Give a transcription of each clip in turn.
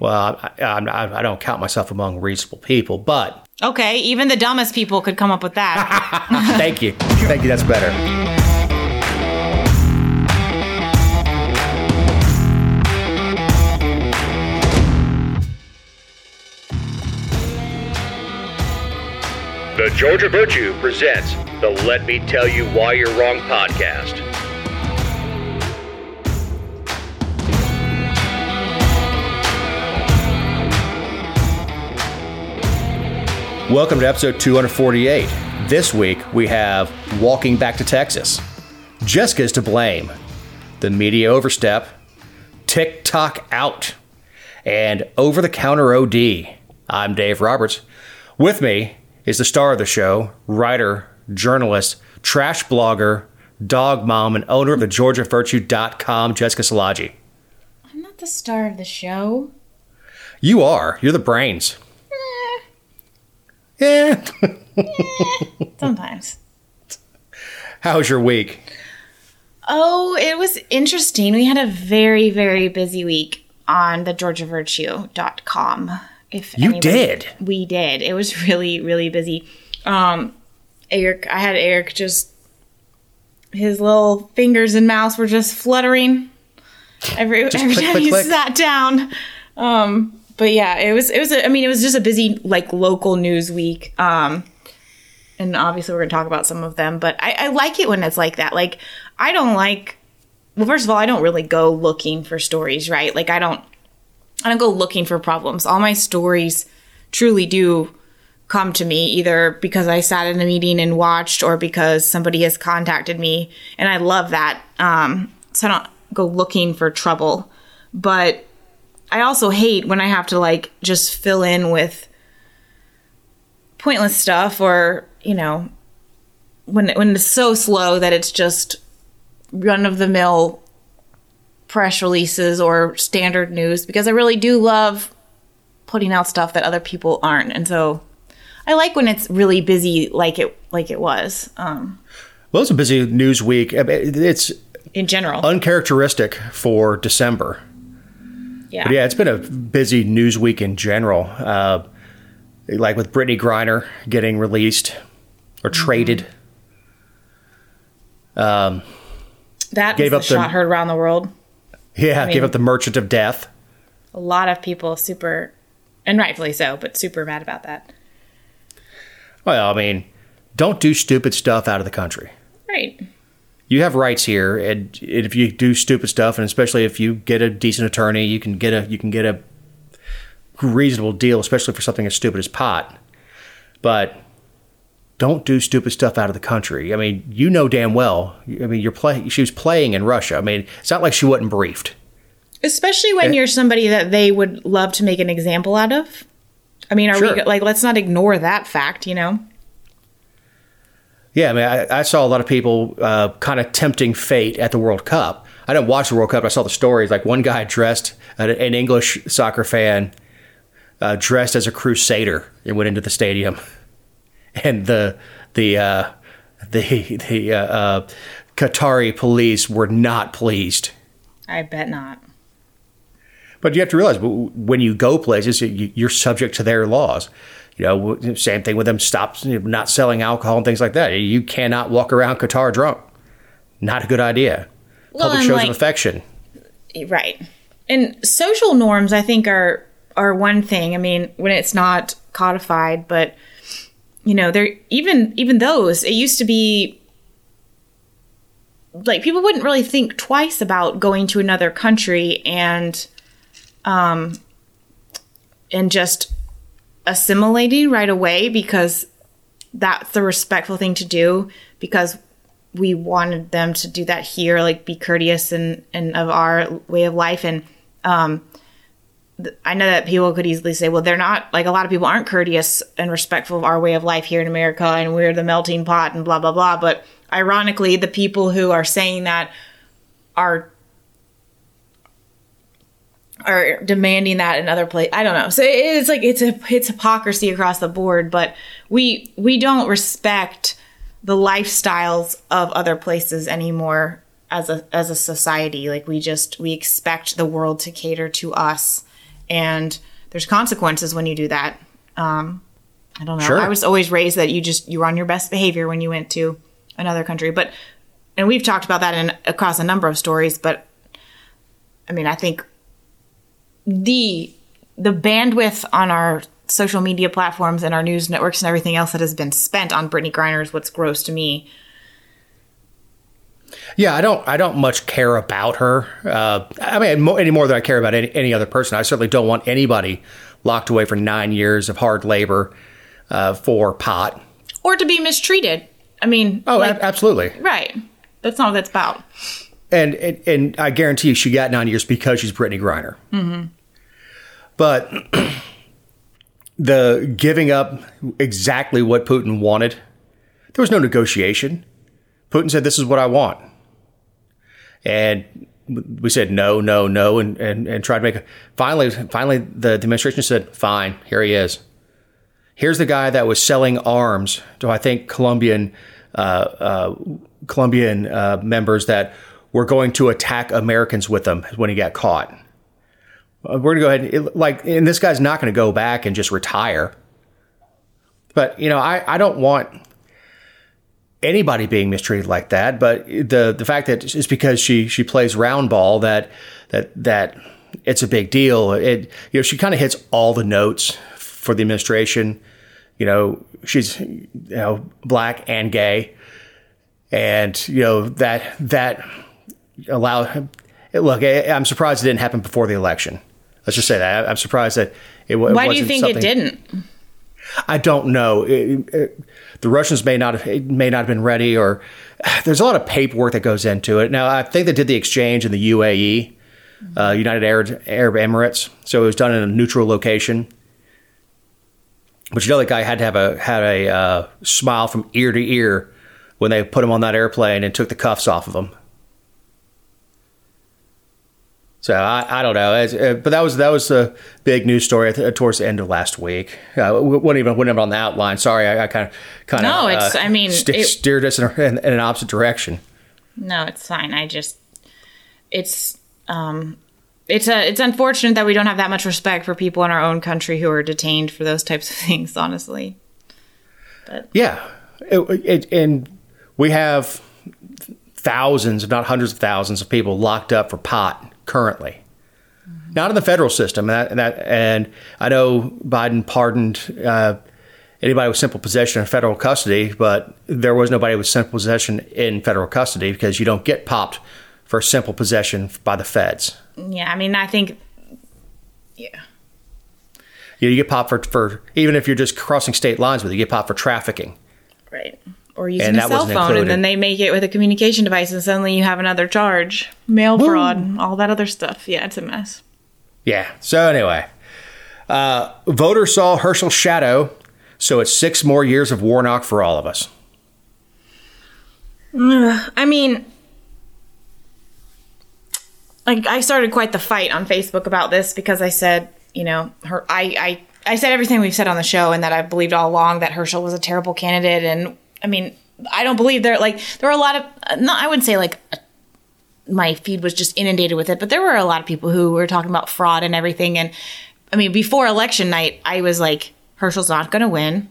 Well, I, I, I don't count myself among reasonable people, but Okay, even the dumbest people could come up with that. thank you. Thank you. That's better. The Georgia Virtue presents the Let Me Tell You Why You're Wrong podcast. Welcome to episode 248. This week we have Walking Back to Texas. Jessica's to blame. The media overstep. TikTok out. And over the counter OD. I'm Dave Roberts. With me is the star of the show, writer, journalist, trash blogger, dog mom, and owner of the GeorgiaVirtue.com, Jessica Szilagyi. I'm not the star of the show. You are. You're the brains. Yeah. Sometimes. How was your week? Oh, it was interesting. We had a very, very busy week on the georgiavirtue.com. If You anybody- did? We did. It was really, really busy. Um Eric I had Eric just his little fingers and mouse were just fluttering every every click, time click, he click. sat down. Um but yeah, it was it was a, I mean it was just a busy like local news week. Um and obviously we're gonna talk about some of them, but I, I like it when it's like that. Like I don't like well, first of all, I don't really go looking for stories, right? Like I don't I don't go looking for problems. All my stories truly do come to me either because I sat in a meeting and watched or because somebody has contacted me. And I love that. Um, so I don't go looking for trouble. But I also hate when I have to like just fill in with pointless stuff or, you know, when, when it's so slow that it's just run of the mill press releases or standard news because I really do love putting out stuff that other people aren't. And so I like when it's really busy like it like it was um, Well, it's a busy news week. It's in general. uncharacteristic for December. Yeah. But yeah, it's been a busy news week in general. Uh, like with Brittney Griner getting released or Mm-hmm. traded. that gave up the shot heard around the world. Yeah, mean- gave up the Merchant of Death. A lot of people super and rightfully so, but super mad about that. Well, I mean, don't do stupid stuff out of the country. Right. You have rights here, and if you do stupid stuff, and especially if you get a decent attorney, you can get a you can get a reasonable deal, especially for something as stupid as pot. But don't do stupid stuff out of the country. I mean, you know damn well. I mean, you're play. She was playing in Russia. I mean, it's not like she wasn't briefed. Especially when you're somebody that they would love to make an example out of. I mean, are Sure. we like let's not ignore that fact, you know? Yeah, I mean, I, I saw a lot of people uh, kind of tempting fate at the World Cup. I didn't watch the World Cup. I saw the stories. Like one guy dressed, an, an English soccer fan, uh, dressed as a crusader and went into the stadium, and the the uh, the the uh, uh, Qatari police were not pleased. I bet not. But you have to realize when you go places, you're subject to their laws. You know, same thing with them stop you know, not selling alcohol and things like that. You cannot walk around Qatar drunk. Not a good idea. Well, Public shows like- of affection. Right. And social norms I think are are one thing. I mean, when it's not codified, but you know, there even even those, it used to be like people wouldn't really think twice about going to another country and um and just assimilating right away because that's the respectful thing to do because we wanted them to do that here, like be courteous and, and of our way of life. And um, I know that people could easily say, well, they're not like a lot of people aren't courteous and respectful of our way of life here in America, and we're the melting pot and blah blah blah. But ironically, the people who are saying that are are demanding that in other places. I don't know. So it's like it's a it's hypocrisy across the board. But we we don't respect the lifestyles of other places anymore as a as a society. Like we just we expect the world to cater to us, and there's consequences when you do that. Um, I don't know. Sure. I was always raised that you just you were on your best behavior when you went to another country, but and we've talked about that in across a number of stories. But I mean, I think the the bandwidth on our social media platforms and our news networks and everything else that has been spent on Brittney Griner is what's gross to me. Yeah, I don't. I don't much care about her. Uh, I mean, mo- any more than I care about any, any other person. I certainly don't want anybody locked away for nine years of hard labor uh, for pot. Or to be mistreated. I mean, Oh, like- ab- absolutely. right. That's not what that's about. And, and and I guarantee you, she got nine years because she's Brittney Griner. Mm-hmm. But the giving up exactly what Putin wanted, there was no negotiation. Putin said, "This is what I want," and we said no, no, no, and and, and tried to make. A, finally, finally, the administration said, "Fine, here he is." Here's the guy that was selling arms to I think Colombian uh, uh, Colombian uh, members that were going to attack Americans with them when he got caught. Uh, We're gonna go ahead and like, and this guy's not going to go back and just retire. But you know, I, I don't want anybody being mistreated like that. But the the fact that it's because she she plays round ball that that that it's a big deal. It you know she kind of hits all the notes for the administration. You know, she's you know black and gay, and you know that that allow. Look, I'm surprised it didn't happen before the election. Let's just say that I'm surprised that it. wa- Why do you think it didn't? I don't know. It- it- the Russians may not have may not have been ready, or there's a lot of paperwork that goes into it. Now, I think they did the exchange in the UAE, uh, United Arab, Arab Emirates, so it was done in a neutral location. But you know, that guy had to have a had a uh, smile from ear to ear when they put him on that airplane and took the cuffs off of him. So I, I don't know, uh, but that was that was a big news story at the- towards the end of last week. Uh, we wasn't even even on the outline. Sorry, I kind of kind of No, it's- I mean, it- steered us in, in, in an opposite direction. No, it's fine. I just it's um it's a it's unfortunate that we don't have that much respect for people in our own country who are detained for those types of things, honestly. Yeah, it, it, and we have thousands, if not hundreds of thousands, of people locked up for pot currently. Not in the federal system, and that, and, that, and I know Biden pardoned uh, anybody with simple possession in federal custody, but there was nobody with simple possession in federal custody because you don't get popped for simple possession by the feds. Yeah, I mean, I think yeah. You, you get popped for, for even if you're just crossing state lines with it, you get popped for trafficking. Right. Or using a cell phone, included. and then they make it with a communication device, and suddenly you have another charge, mail fraud, all that other stuff. Yeah, it's a mess. Yeah. So anyway, uh, voters saw Herschel's shadow, so it's six more years of Warnock for all of us. I mean, like I started quite the fight on Facebook about this because I said, you know, her I I I said everything we've said on the show and that I believed all along that Herschel was a terrible candidate and I mean, I don't believe there like there were a lot of not I wouldn't say like my feed was just inundated with it, but there were a lot of people who were talking about fraud and everything and I mean, before election night, I was like Herschel's not going to win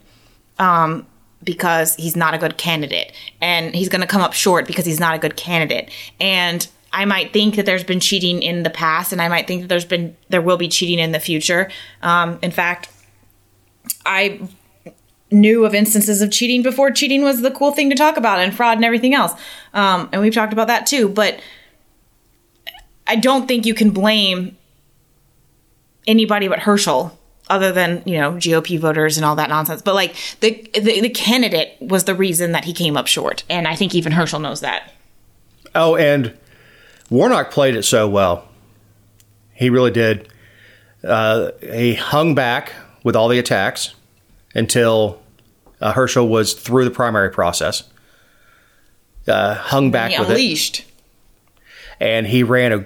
um, because he's not a good candidate, and he's going to come up short because he's not a good candidate. And I might think that there's been cheating in the past, and I might think that there's been there will be cheating in the future. Um, in fact, I knew of instances of cheating before cheating was the cool thing to talk about, and fraud and everything else. Um, and we've talked about that too, but. I don't think you can blame anybody but Herschel other than you know GOP voters and all that nonsense. But like the, the the candidate was the reason that he came up short, and I think even Herschel knows that. Oh, and Warnock played it so well. He really did. Uh, he hung back with all the attacks until uh, Herschel was through the primary process. Uh, hung back He with it. unleashed. and he ran a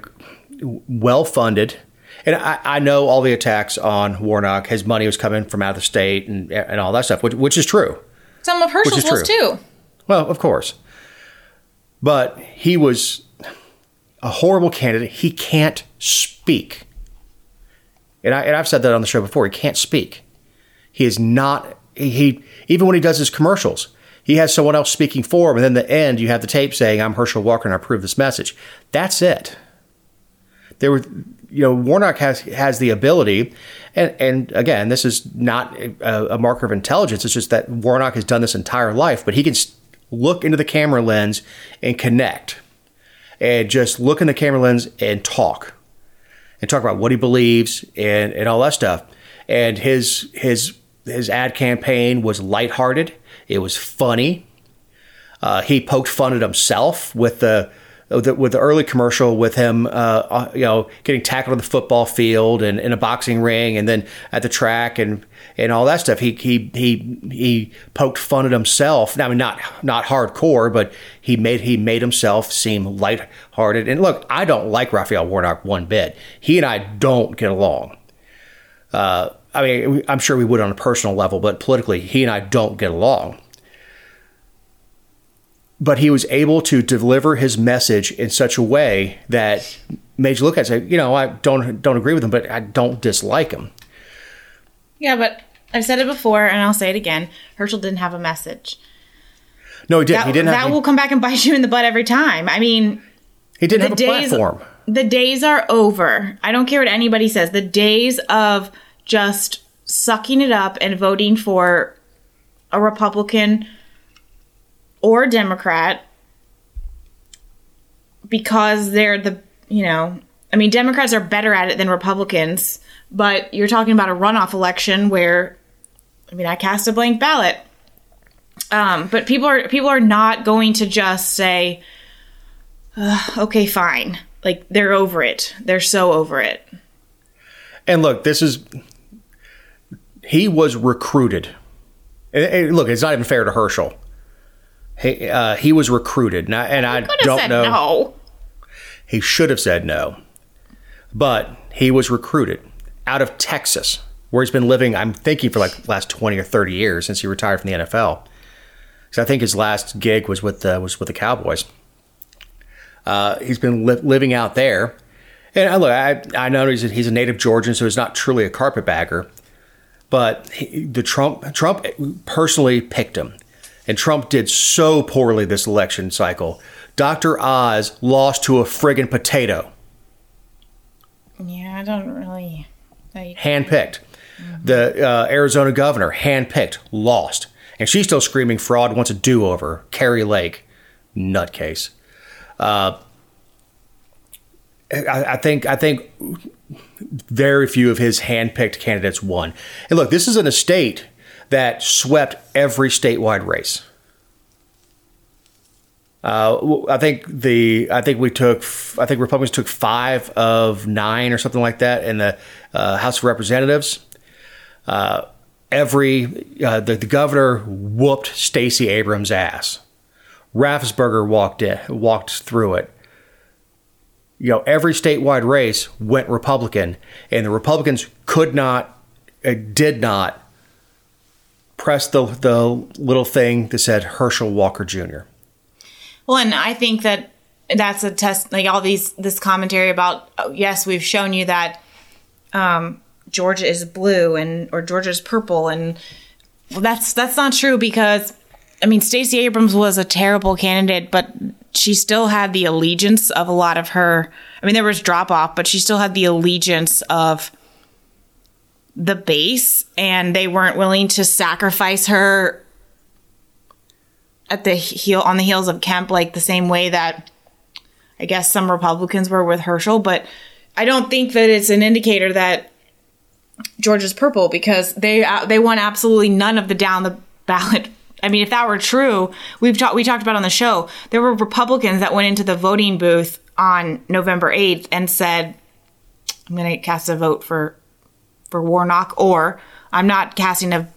well funded. And I, I know all the attacks on Warnock. His money was coming from out of the state and and all that stuff, which, which is true. Some of Herschel's was too. Well, of course, but he was a horrible candidate. He can't speak. and, I, and I've said that on the show before. He can't speak. He is not. He, even when he does his commercials, he has someone else speaking for him, and then the end you have the tape saying, "I'm Herschel Walker and I approve this message." That's it. There were, you know, Warnock has has the ability, and and again, this is not a, a marker of intelligence. It's just that Warnock has done this entire life, but he can look into the camera lens and connect, and just look in the camera lens and talk, and talk about what he believes and and all that stuff. And his his his ad campaign was lighthearted. It was funny. Uh, he poked fun at himself with the with the early commercial with him, uh, uh, you know, getting tackled on the football field and in a boxing ring, and then at the track and and all that stuff. He he he he poked fun at himself. I mean, not not hardcore, but he made he made himself seem lighthearted. And look, I don't like Raphael Warnock one bit. He and I don't get along. Uh, I mean, I'm sure we would on a personal level, but politically, he and I don't get along. But he was able to deliver his message in such a way that made you look at it and say, you know, I don't don't agree with him, but I don't dislike him. Yeah, but I've said it before, and I'll say it again. Herschel didn't have a message. No, he didn't. That, he didn't. That have, will come back and bite you in the butt every time. I mean, he didn't have a days, platform. The days are over. I don't care what anybody says. The days of just sucking it up and voting for a Republican or a Democrat because they're the, you know, I mean, Democrats are better at it than Republicans, but you're talking about a runoff election where, I mean, I cast a blank ballot. Um, but people are people are not going to just say, "Okay, fine." Like they're over it. They're so over it. And look, this is he was recruited. Look, it's not even fair to Herschel. He uh, he was recruited, and I, and I don't know. No. He should have said no, but he was recruited out of Texas, where he's been living. I'm thinking for like the last twenty or thirty years since he retired from the NFL. Because I think his last gig was with the, was with the Cowboys. Uh, he's been li- living out there, and look, I I know he's a, he's a native Georgian, so he's not truly a carpetbagger but he, the Trump Trump personally picked him, and Trump did so poorly this election cycle. Dr. Oz lost to a friggin' potato. Yeah, I don't really. I... Handpicked. Mm-hmm. The uh, Arizona governor, handpicked, lost, and she's still screaming fraud. Wants a do over. Kari Lake, nutcase. Uh, I, I think I think very few of his handpicked candidates won. And look, this is an estate that swept every statewide race. Uh, I think the I think we took I think Republicans took five of nine or something like that in the uh, House of Representatives. Uh, every uh, the, the governor whooped Stacey Abrams' ass. Raffensperger walked in, walked through it you know, every statewide race went Republican, and the Republicans could not, uh, did not press the the little thing that said Herschel Walker Jr. Well, and I think that that's a test. Like all these this commentary about oh, yes, we've shown you that um, Georgia is blue and or Georgia is purple, and well, that's that's not true because I mean Stacey Abrams was a terrible candidate, but she still had the allegiance of a lot of her. I mean, there was drop off, but she still had the allegiance of the base, and they weren't willing to sacrifice her at the heel on the heels of Kemp, like the same way that I guess some Republicans were with Herschel. But I don't think that it's an indicator that Georgia's purple because they they won absolutely none of the down the ballot I mean, if that were true, we've talked we talked about on the show. There were Republicans that went into the voting booth on November eighth and said, "I'm going to cast a vote for for Warnock," or "I'm not casting a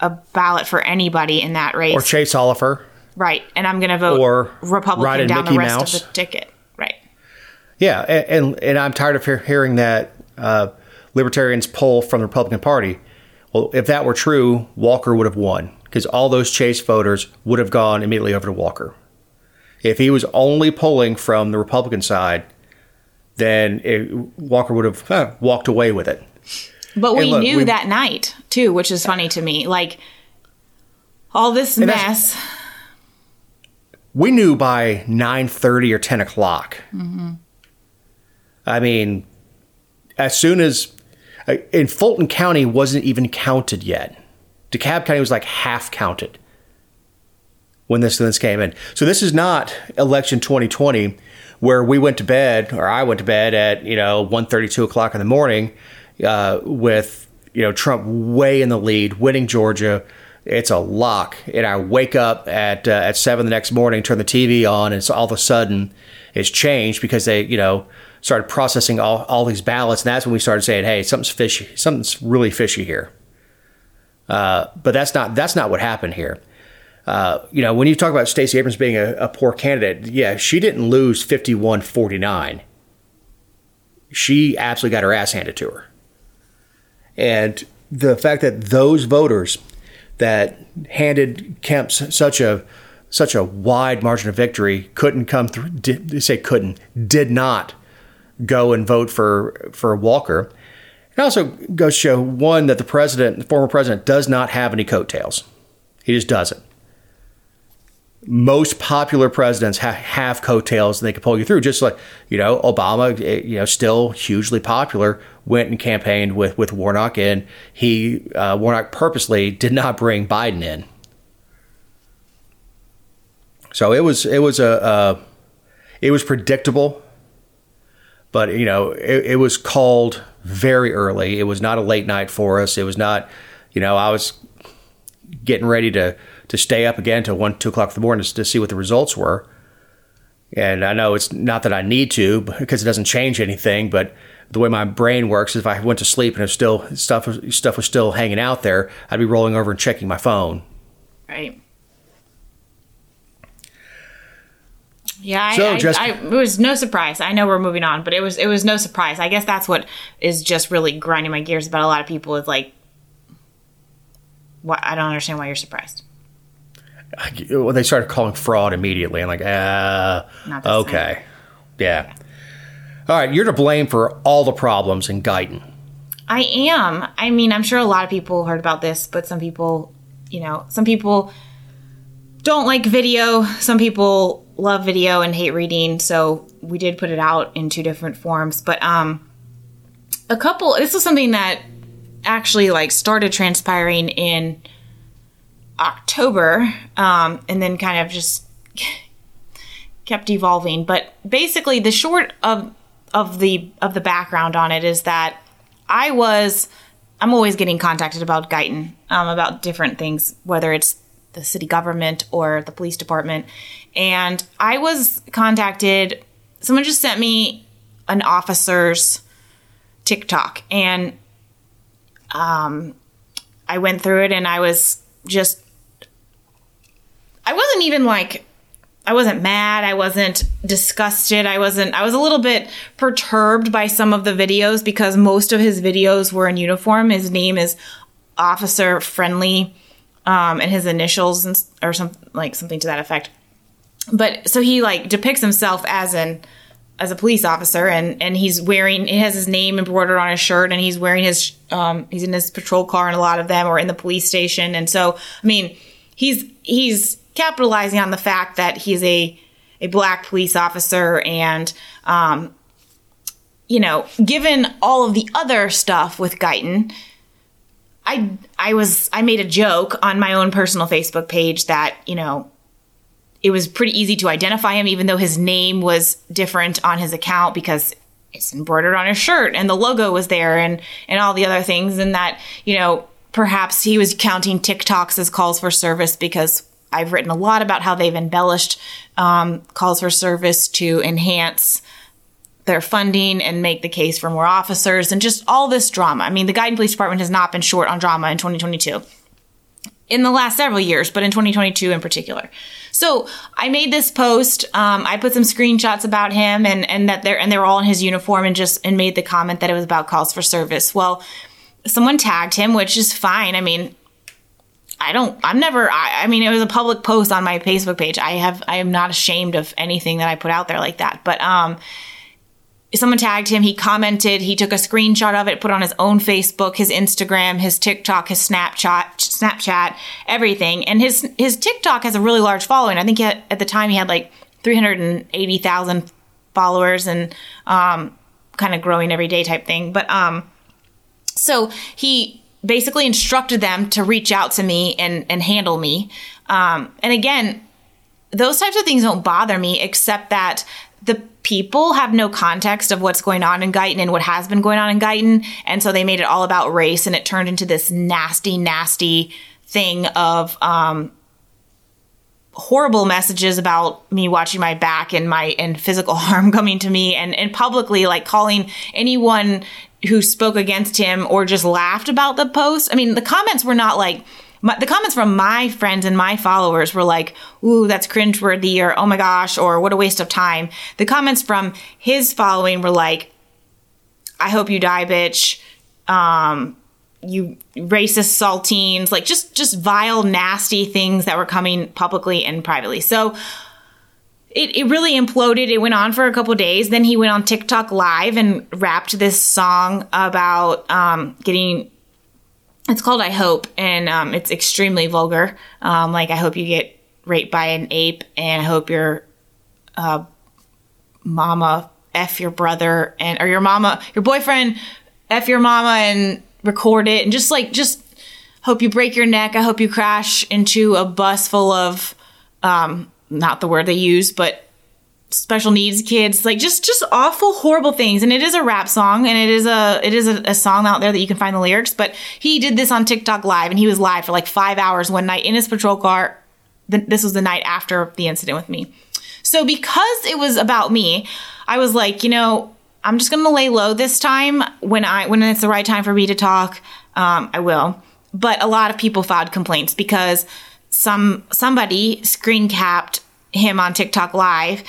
a ballot for anybody in that race," or Chase Oliver. Right, and I'm going to vote or Republican down Mickey the rest Mouse. of the ticket. Right. Yeah, and and, and I'm tired of hearing that uh, libertarians pull from the Republican Party. Well, if that were true, Walker would have won because all those Chase voters would have gone immediately over to Walker. If he was only polling from the Republican side, then it, Walker would have huh, walked away with it. But we look, knew we- that night too, which is funny to me. Like all this mess. we knew by 9.30 or 10 o'clock i mean as soon as uh, in fulton county wasn't even counted yet dekalb county was like half counted when this this came in. So this is not election 2020 where we went to bed or i went to bed at you know 1.30 2 o'clock in the morning uh, with you know trump way in the lead winning georgia. It's a lock. And i wake up at uh, at 7 the next morning turn the tv on and so all of a sudden it's changed because they you know started processing all, all these ballots. And that's when we started saying hey something's fishy something's really fishy here uh, but that's not that's not what happened here uh, you know, when you talk about Stacey Abrams being a, a poor candidate, yeah, she didn't lose 51 49. She absolutely got her ass handed to her. And the fact that those voters that handed Kemp such a such a wide margin of victory couldn't come through did, say couldn't did not go and vote for for Walker. It also goes to show one that the president, the former president, does not have any coattails. He just doesn't most popular presidents ha- have coattails and they can pull you through. Just like you know, Obama, eh, you know, still hugely popular, went and campaigned with with Warnock, and he uh, Warnock purposely did not bring Biden in. So it was it was a it was predictable, but you know it, it was called very early. It was not a late night for us. It was not, you know, I was getting ready to to stay up again till one two o'clock in the morning to, see what the results were. And I know it's not that I need to because it doesn't change anything, but the way my brain works is if I went to sleep and was still stuff stuff was still hanging out there, I'd be rolling over and checking my phone. Right. Yeah, So, I, I, it was no surprise. I know we're moving on, but it was it was no surprise. I guess that's what is just really grinding my gears about a lot of people is like, what I don't understand why you're surprised. When they started calling fraud immediately, I'm like, ah, the okay, yeah. All right, you're to blame for all the problems in Guyton. I am. I mean, I'm sure a lot of people heard about this, but some people, you know, some people don't like video. Some people love video and hate reading. So we did put it out in two different forms. But um, a couple. This was something that actually like started transpiring in October, um, and then kind of just kept evolving. But basically, the short of of the of the background on it is that I was I'm always getting contacted about Guyton, um, about different things, whether it's the city government or the police department. And I was contacted. Someone just sent me an officer's TikTok, and um, I went through it, and I was just I wasn't even like I wasn't mad, I wasn't disgusted, I wasn't I was a little bit perturbed by some of the videos because most of his videos were in uniform. His name is Officer Friendly um and his initials and or some like something to that effect. But so he like depicts himself as an as a police officer and and he's wearing it has his name embroidered on his shirt and he's wearing his um he's in his patrol car and a lot of them are in the police station and so I mean he's he's capitalizing on the fact that he's a a black police officer and um you know given all of the other stuff with Guyton I I was I made a joke on my own personal Facebook page that you know it was pretty easy to identify him, even though his name was different on his account because it's embroidered on his shirt and the logo was there and and all the other things, and that you know perhaps he was counting TikToks as calls for service because I've written a lot about how they've embellished um, calls for service to enhance their funding and make the case for more officers and just all this drama. I mean, the Guyton Police Department has not been short on drama in 2022 in the last several years, but in 2022 in particular. So I made this post. Um, I put some screenshots about him and and that they're and they were all in his uniform and just and made the comment that it was about calls for service. Well, someone tagged him, which is fine. I mean, I don't. I'm never. I, I mean, it was a public post on my Facebook page. I have. I am not ashamed of anything that I put out there like that. But um, someone tagged him. He commented. He took a screenshot of it, put on his own Facebook, his Instagram, his TikTok, his Snapchat, Snapchat, everything. And his his TikTok has a really large following. I think had, at the time he had like three hundred and eighty thousand followers, and um, kind of growing every day type thing. But um, so he basically instructed them to reach out to me and and handle me. Um, and again, those types of things don't bother me, except that the people have no context of what's going on in Guyton and what has been going on in Guyton. And so they made it all about race and it turned into this nasty, nasty thing of um, horrible messages about me watching my back and my and physical harm coming to me and, and publicly like calling anyone who spoke against him or just laughed about the post. I mean, the comments were not like my, the comments from my friends and my followers were like, ooh, that's cringeworthy, or oh my gosh, or what a waste of time. The comments from his following were like, I hope you die, bitch. Um, you racist saltines, like just just vile, nasty things that were coming publicly and privately. So it, it really imploded. It went on for a couple days. Then he went on TikTok live and rapped this song about um, getting it's called I Hope, and um, it's extremely vulgar. Um, like, I hope you get raped by an ape, and I hope your uh, mama F your brother, and or your mama, your boyfriend F your mama, and record it, and just like, just hope you break your neck. I hope you crash into a bus full of, um, not the word they use, but special needs kids like just just awful horrible things. And it is a rap song and it is a it is a, a, song out there that you can find the lyrics but he did this on tiktok live and he was live for like five hours one night in his patrol car. This was the night after the incident with me. So because it was about me i was like you know i'm just gonna lay low this time. When i when it's the right time for me to talk um, i will. But a lot of people filed complaints because some somebody screen capped him on TikTok live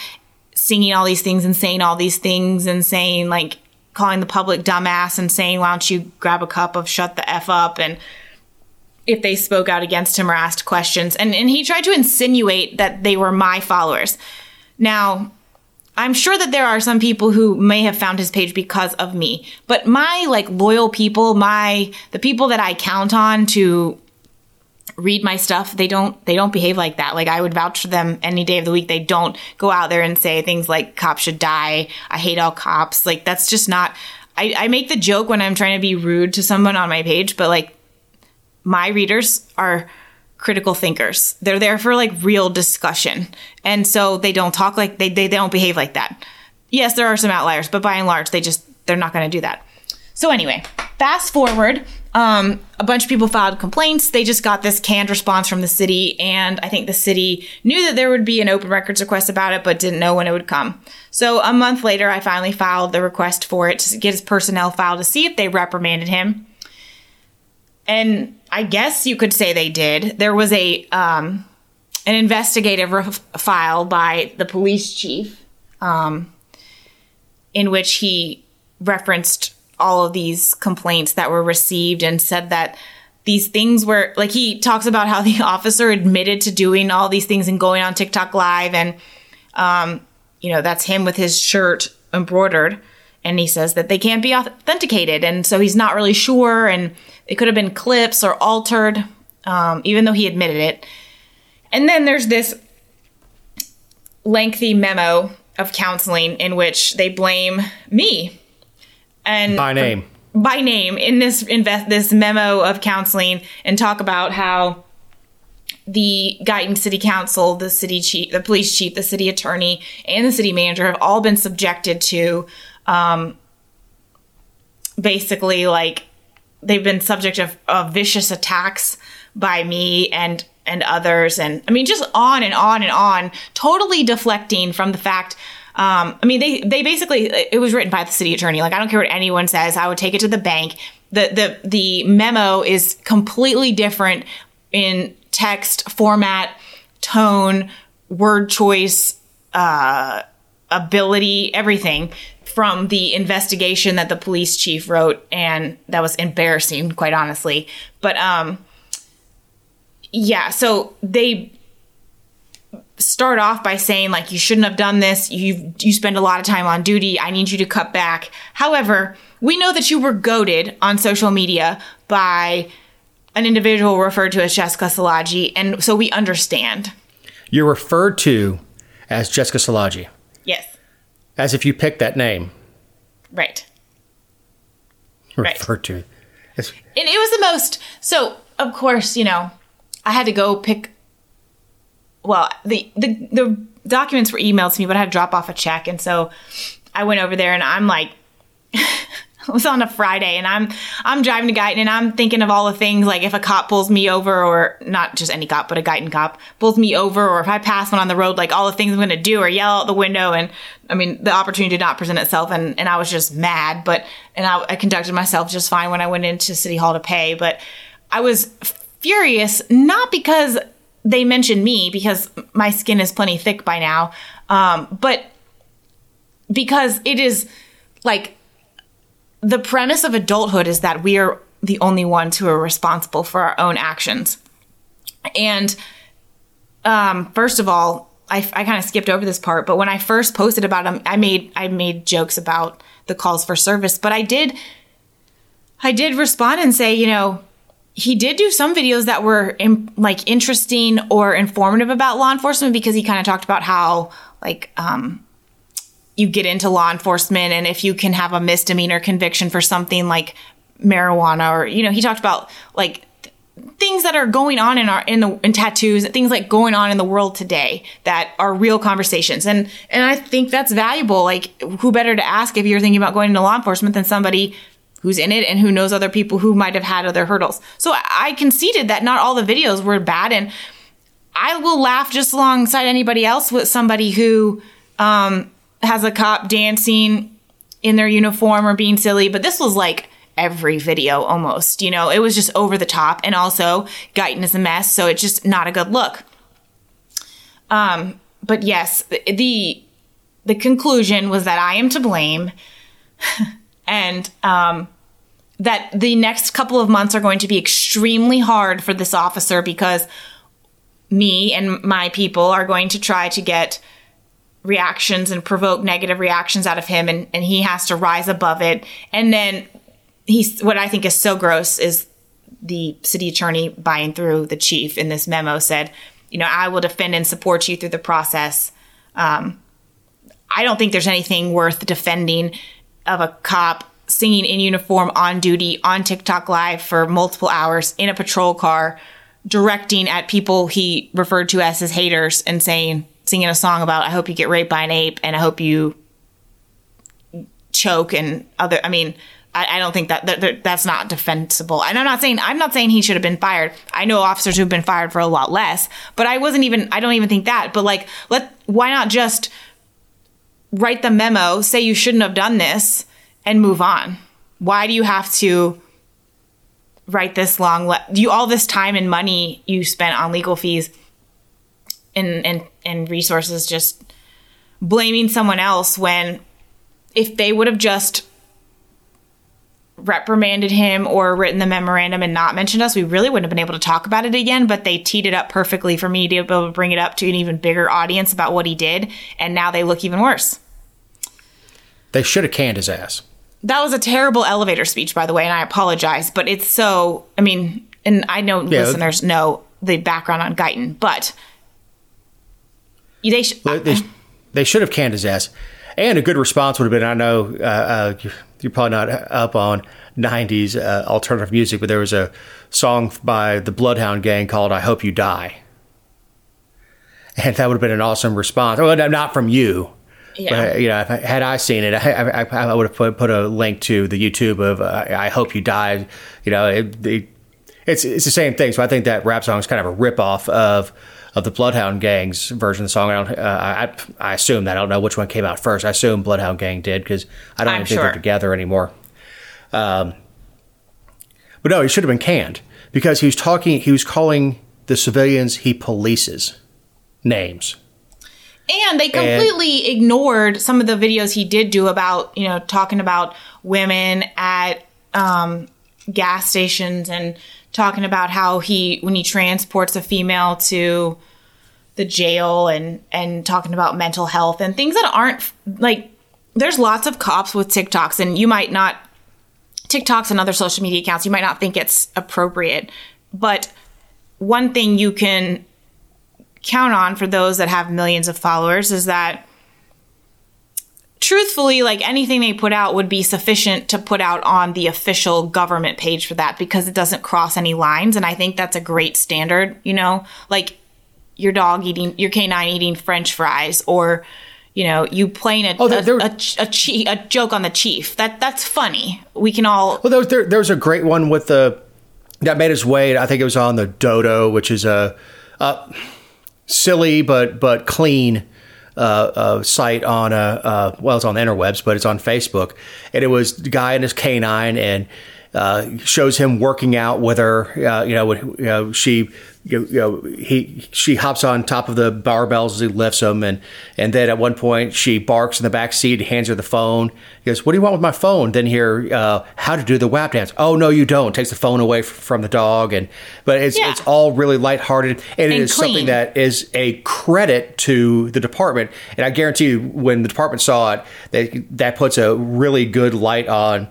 singing all these things and saying all these things and saying like calling the public dumbass and saying why don't you grab a cup of shut the f up? And if they spoke out against him or asked questions. And and he tried to insinuate that they were my followers. Now I'm sure that there are some people who may have found his page because of me, but my like loyal people, my the people that I count on to read my stuff, they don't they don't behave like that. Like I would vouch for them any day of the week. They don't go out there and say things like cops should die. I hate all cops. Like that's just not I, I make the joke when I'm trying to be rude to someone on my page, but like my readers are critical thinkers. They're there for like real discussion. And so they don't talk like they, they, they don't behave like that. Yes, there are some outliers, but by and large, they just, they're not going to do that. So anyway, fast forward, um, a bunch of people filed complaints. They just got this canned response from the city, and I think the city knew that there would be an open records request about it, but didn't know when it would come. So a month later, I finally filed the request for it to get his personnel file to see if they reprimanded him. And I guess you could say they did. There was a um, an investigative file by the police chief, um, in which he referenced all of these complaints that were received and said that these things were like he talks about how the officer admitted to doing all these things and going on TikTok live and um, you know that's him with his shirt embroidered. And he says that they can't be authenticated. And so he's not really sure. And it could have been clips or altered um, even though he admitted it. And then there's this lengthy memo of counseling in which they blame me and by name. by name in this invest this memo of counseling and talk about how the Guyton City Council, the city chief, the police chief, the city attorney, and the city manager have all been subjected to um, basically like they've been subject of, of vicious attacks by me and and others. And I mean just on and on and on, totally deflecting from the fact um, I mean, they they basically it was written by the city attorney. Like I don't care what anyone says, I would take it to the bank. The the the memo is completely different in text, format, tone, word choice, uh, ability, everything from the investigation that the police chief wrote, and that was embarrassing, quite honestly. But um, yeah, so they start off by saying like you shouldn't have done this you you spend a lot of time on duty i need you to cut back however we know that you were goaded on social media by an individual referred to as jessica szilagyi and so we understand You're referred to as Jessica Szilagyi, yes as if you picked that name. right Right. Referred to. It's- and it was the most so of course you know i had to go pick well the the, the documents were emailed to me but i had to drop off a check. And so i went over there and i'm like it was on a friday and i'm i'm driving to guyton and i'm thinking of all the things like if a cop pulls me over or not just any cop but a guyton cop pulls me over or if i pass one on the road like all the things i'm going to do or yell out the window. And i mean the opportunity did not present itself and, and i was just mad but and I, I conducted myself just fine when i went into city hall to pay. But i was furious not because they mentioned me because my skin is plenty thick by now um, but because it is like the premise of adulthood is that we are the only ones who are responsible for our own actions. And um, first of all, I, I kind of skipped over this part, but when I first posted about them, I made I made jokes about the calls for service, but I did I did respond and say, you know, he did do some videos that were in, like interesting or informative about law enforcement because he kind of talked about how like um, you get into law enforcement and if you can have a misdemeanor conviction for something like marijuana or you know he talked about like th- things that are going on in our in the in tattoos things like going on in the world today that are real conversations. And and I think that's valuable. Like who better to ask if you're thinking about going into law enforcement than somebody who's in it and who knows other people who might have had other hurdles so I, conceded that not all the videos were bad and I will laugh just alongside anybody else with somebody who um, has a cop dancing in their uniform or being silly, but this was like every video almost. You know, it was just over the top, and also Guyton is a mess, so it's just not a good look. Um, but yes, the the conclusion was that I am to blame, and um, that the next couple of months are going to be extremely hard for this officer because me and my people are going to try to get reactions and provoke negative reactions out of him and, and he has to rise above it. And then he's what i think is so gross is the city attorney buying through the chief in this memo said you know i will defend and support you through the process. Um, i don't think there's anything worth defending of a cop singing in uniform on duty on tiktok live for multiple hours in a patrol car directing at people he referred to as his haters and saying singing a song about I hope you get raped by an ape and I hope you choke and other I mean I, I don't think that, that that- that's not defensible. And I'm not saying I'm not saying he should have been fired. I know officers who've been fired for a lot less but I wasn't even I don't even think that but like let why not just write the memo say you shouldn't have done this and move on. Why do you have to write this long le- you all this time and money you spent on legal fees and and and resources just blaming someone else when if they would have just reprimanded him or written the memorandum and not mentioned us, we really wouldn't have been able to talk about it again. But they teed it up perfectly for me to be able to bring it up to an even bigger audience about what he did, and now they look even worse. They should have canned his ass. That was a terrible elevator speech, by the way, and I apologize. But it's so, I mean, and I know Yeah. listeners know the background on Guyton, but they should. They, they, they should have canned his ass. And a good response would have been I know uh, uh, you're probably not up on 90s uh, alternative music, but there was a song by the Bloodhound Gang called I Hope You Die. And that would have been an awesome response. Well, not from you. Yeah. But, you know, if I, had I seen it, I, I, I would have put, put a link to the YouTube of uh, I Hope You Die. You know, it, it, it's it's the same thing. So I think that rap song is kind of a ripoff of of the Bloodhound Gang's version of the song. I don't. Uh, I I assume that I don't know which one came out first. I assume Bloodhound Gang did because I don't I'm even think they're together anymore. Um, but no, he should have been canned because he was talking. He was calling the civilians he polices names. And they completely ignored some of the videos he did do about, you know, talking about women at um, gas stations and talking about how he, when he transports a female to the jail and and talking about mental health and things that aren't like there's lots of cops with TikToks and you might not TikToks and other social media accounts you might not think it's appropriate but one thing you can count on for those that have millions of followers is that truthfully like anything they put out would be sufficient to put out on the official government page for that because it doesn't cross any lines and i think that's a great standard you know like your dog eating your canine eating french fries or you know you playing a Oh, there- a, there- a, a, chi- a joke on the chief that that's funny we can all Well, there was, there, there was a great one with the that made its way. I think it was on the Dodo, which is a, a silly but but clean uh, site on a uh, well, it's on the interwebs, but it's on Facebook, and it was the guy and his canine and. Uh, shows him working out with her. Uh, you know, when, you know she, you, know, he she hops on top of the barbells as he lifts them, and and then at one point she barks in the back seat, hands her the phone. He goes, "What do you want with my phone?" Then hear uh, how to do the WAP dance. Oh no, you don't. Takes the phone away f- from the dog, and but it's Yeah. it's all really lighthearted, and, it And is something that is a credit to the department. And I guarantee you, when the department saw it, that that puts a really good light on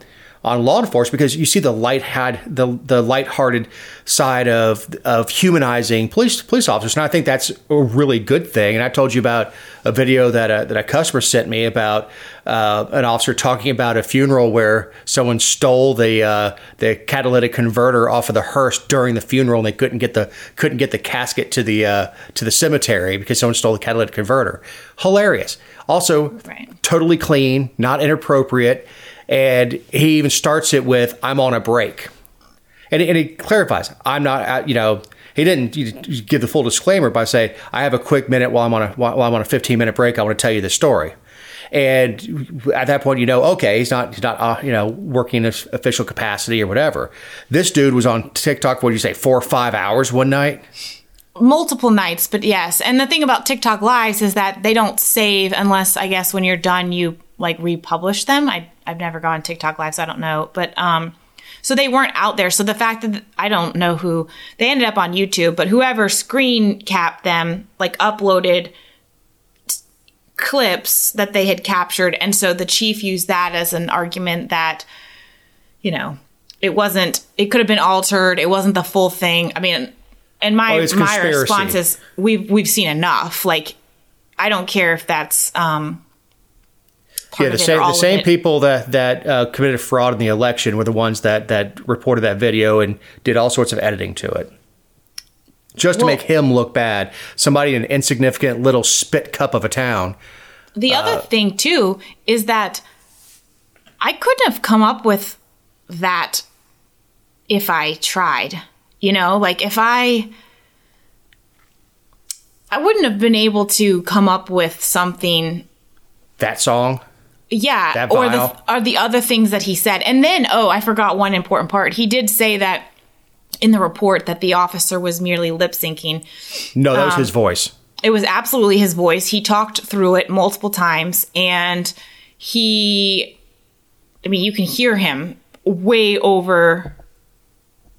on law enforcement because you see the light had the the lighthearted side of of humanizing police police officers, and I think that's a really good thing. And I told you about a video that a, that a customer sent me about uh, an officer talking about a funeral where someone stole the uh, the catalytic converter off of the hearse during the funeral, and they couldn't get the couldn't get the casket to the uh, to the cemetery because someone stole the catalytic converter. Hilarious. Also, Right. totally clean, not inappropriate. And he even starts it with, I'm on a break. And, and he clarifies, I'm not, uh, you know, he didn't give the full disclaimer by saying, I have a quick minute while I'm on a, while I'm on a 15 minute break. I want to tell you the story. And at that point, you know, okay, he's not, he's not, uh, you know, working in official capacity or whatever. This dude was on TikTok, what do you say, four or five hours one night? multiple nights, but yes. And the thing about TikTok lives is that they don't save unless I guess when you're done you like republish them. I I've never gone TikTok live, so I don't know. But um so they weren't out there. So the fact that I don't know who they ended up on YouTube, but whoever screen capped them like uploaded t- clips that they had captured and so the chief used that as an argument that you know it wasn't it could have been altered it wasn't the full thing i mean and my Oh, my response is we've we've seen enough like i don't care if that's um part yeah, the it same the same people that that uh, committed fraud in the election were the ones that that reported that video and did all sorts of editing to it, just to make him look bad. Somebody in an insignificant little spit cup of a town. The Uh, other thing too is that I couldn't have come up with that if I tried. You know, like if I I wouldn't have been able to come up with something That song. Yeah, or the or the other things that he said. And then, oh, I forgot one important part. He did say that in the report that the officer was merely lip syncing. No, that was Um, his voice. It was absolutely his voice. He talked through it multiple times and he I mean, you can hear him way over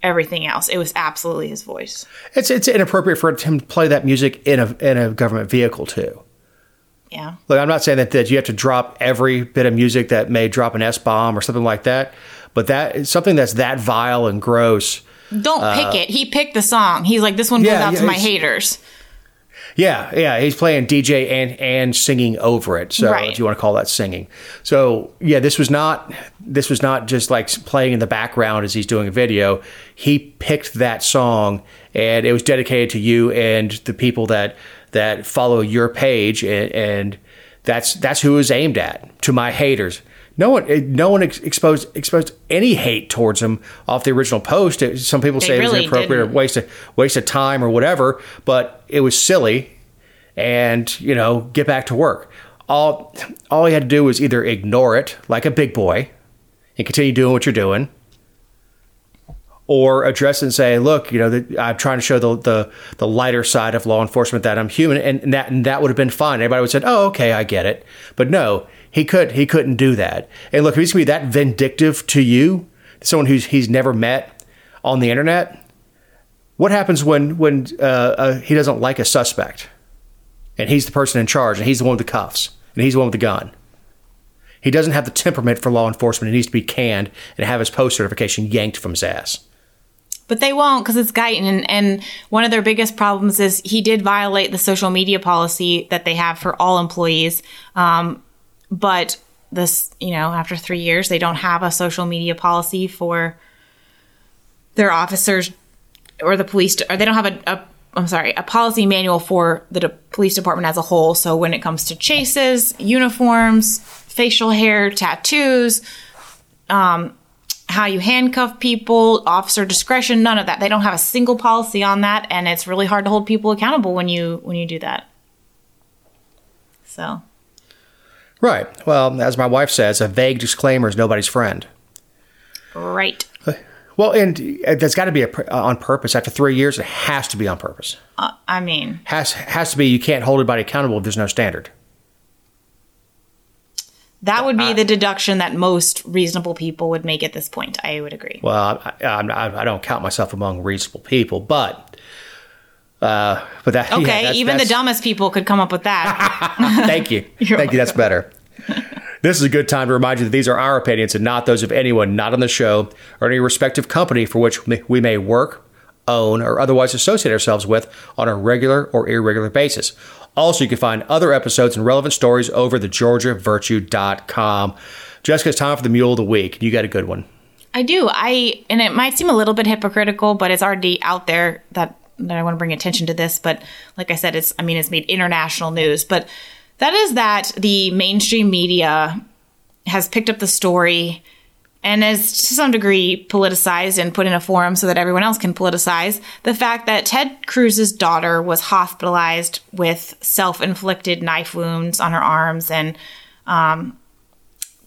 everything else. It was absolutely his voice. It's it's inappropriate for him to play that music in a in a government vehicle too. Yeah. Look, I'm not saying that, that you have to drop every bit of music that may drop an S bomb or something like that, but that something that's that vile and gross. Don't pick it. He picked the song. He's like, this one goes Uh, Yeah, out yeah, to my haters. Yeah, yeah, he's playing DJ and and singing over it. So Right. if you want to call that singing. So yeah, this was not this was not just like playing in the background as he's doing a video. He picked that song and it was dedicated to you and the people that that follow your page and, and that's that's who it was aimed at to my haters. No one, eh, no one ex- exposed exposed any hate towards him off the original post. It- Some people They say it was inappropriate or didn't. waste of waste of time or whatever, but it was silly. And you know, get back to work. All all you had to do was either ignore it like a big boy and continue doing what you're doing, or address and say, "Look, you know, that I'm trying to show the, the the lighter side of law enforcement that I'm human," and, and that and that would have been fine. Everybody would have said, "Oh, okay, I get it." But no, he could he couldn't do that. And look, if he's gonna be that vindictive to you, someone who's he's never met on the internet, what happens when when uh, uh, he doesn't like a suspect? and he's the person in charge, and he's the one with the cuffs, and he's the one with the gun. He doesn't have the temperament for law enforcement. He needs to be canned and have his post certification yanked from his ass. But they won't because it's Guyton. And, and one of their biggest problems is he did violate the social media policy that they have for all employees. Um, but this, you know, after three years, they don't have a social media policy for their officers or the police, or they don't have a, a I'm sorry, a policy manual for the de- police department as a whole. So when it comes to chases, uniforms, facial hair, tattoos, um, how you handcuff people, officer discretion, none of that. They don't have a single policy on that, and it's really hard to hold people accountable when you when you do that. So, Right. Well, as my wife says, a vague disclaimer is nobody's friend. right. Well, and uh, that's got to be a, uh, on purpose. After three years, it has to be on purpose. Uh, I mean, Has has to be. You can't hold anybody accountable if there's no standard. That would be the deduction that most reasonable people would make at this point. I would agree. Well, I, I'm I, don't count myself among reasonable people, but uh, but that yeah, Okay, that's- even the dumbest people could come up with that. Thank you. Thank you. That's better. This is a good time to remind you that these are our opinions and not those of anyone not on the show or any respective company for which we may work, own, or otherwise associate ourselves with on a regular or irregular basis. Also, you can find other episodes and relevant stories over the georgiavirtue.com. Jessica, it's time for the Mule of the Week. You got a good one. I do. I and it might seem a little bit hypocritical, but it's already out there that that I want to bring attention to this. But like I said, it's I mean it's made international news. But that is that the mainstream media has picked up the story and is to some degree politicized and put in a forum so that everyone else can politicize the fact that Ted Cruz's daughter was hospitalized with self-inflicted knife wounds on her arms and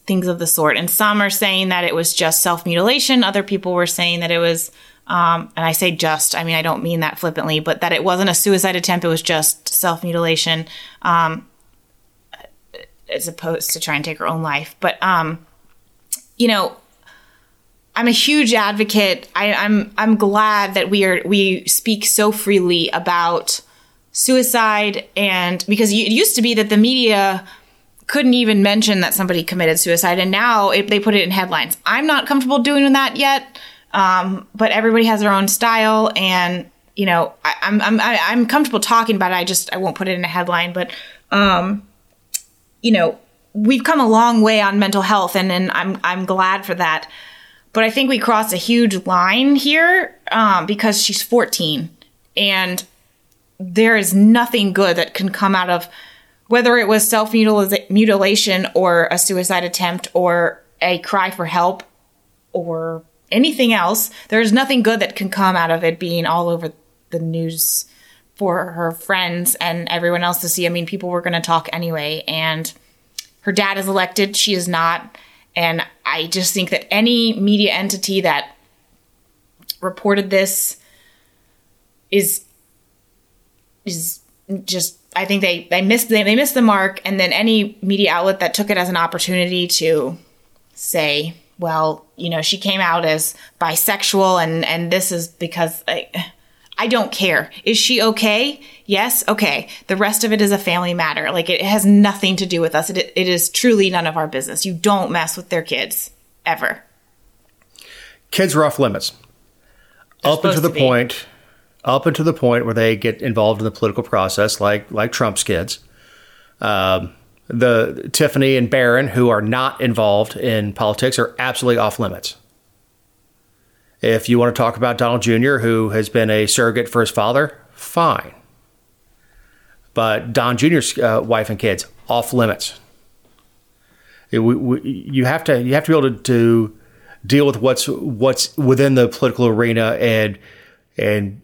things of the sort. And some are saying that it was just self mutilation. Other people were saying that it was, um, and I say just, I mean, I don't mean that flippantly, but that it wasn't a suicide attempt. It was just self mutilation, um, as opposed to try and take her own life. But, um, you know, I'm a huge advocate. I, I'm I'm glad that we are we speak so freely about suicide and because it used to be that the media couldn't even mention that somebody committed suicide and now it, they put it in headlines. I'm not comfortable doing that yet um, but everybody has their own style and you know I, i'm i'm I- i'm comfortable talking about it. I just i won't put it in a headline but um you know we've come a long way on mental health and and i'm i'm glad for that but i think we crossed a huge line here um, because she's 14 and there is nothing good that can come out of whether it was self mutilation or a suicide attempt or a cry for help or anything else. There's nothing good that can come out of it being all over the news for her friends and everyone else to see. I mean, people were going to talk anyway. And her dad is elected, she is not. And I just think that any media entity that reported this is is just I think they they missed they, they missed the mark. And then any media outlet that took it as an opportunity to say well you know she came out as bisexual and and this is because I, I don't care. Is she okay? Yes okay. The rest of it is a family matter. Like it has nothing to do with us. It, it is truly none of our business. You don't mess with their kids ever. Kids are off limits. up until the to point up until the point where they get involved in the political process like like Trump's kids. Um, the Tiffany and Barron who are not involved in politics are absolutely off limits. If you want to talk about Donald Jr., who has been a surrogate for his father, fine. But Don Jr.'s uh, wife and kids off limits. It- we- we- you have to you have to be able to, to deal with what's what's within the political arena and and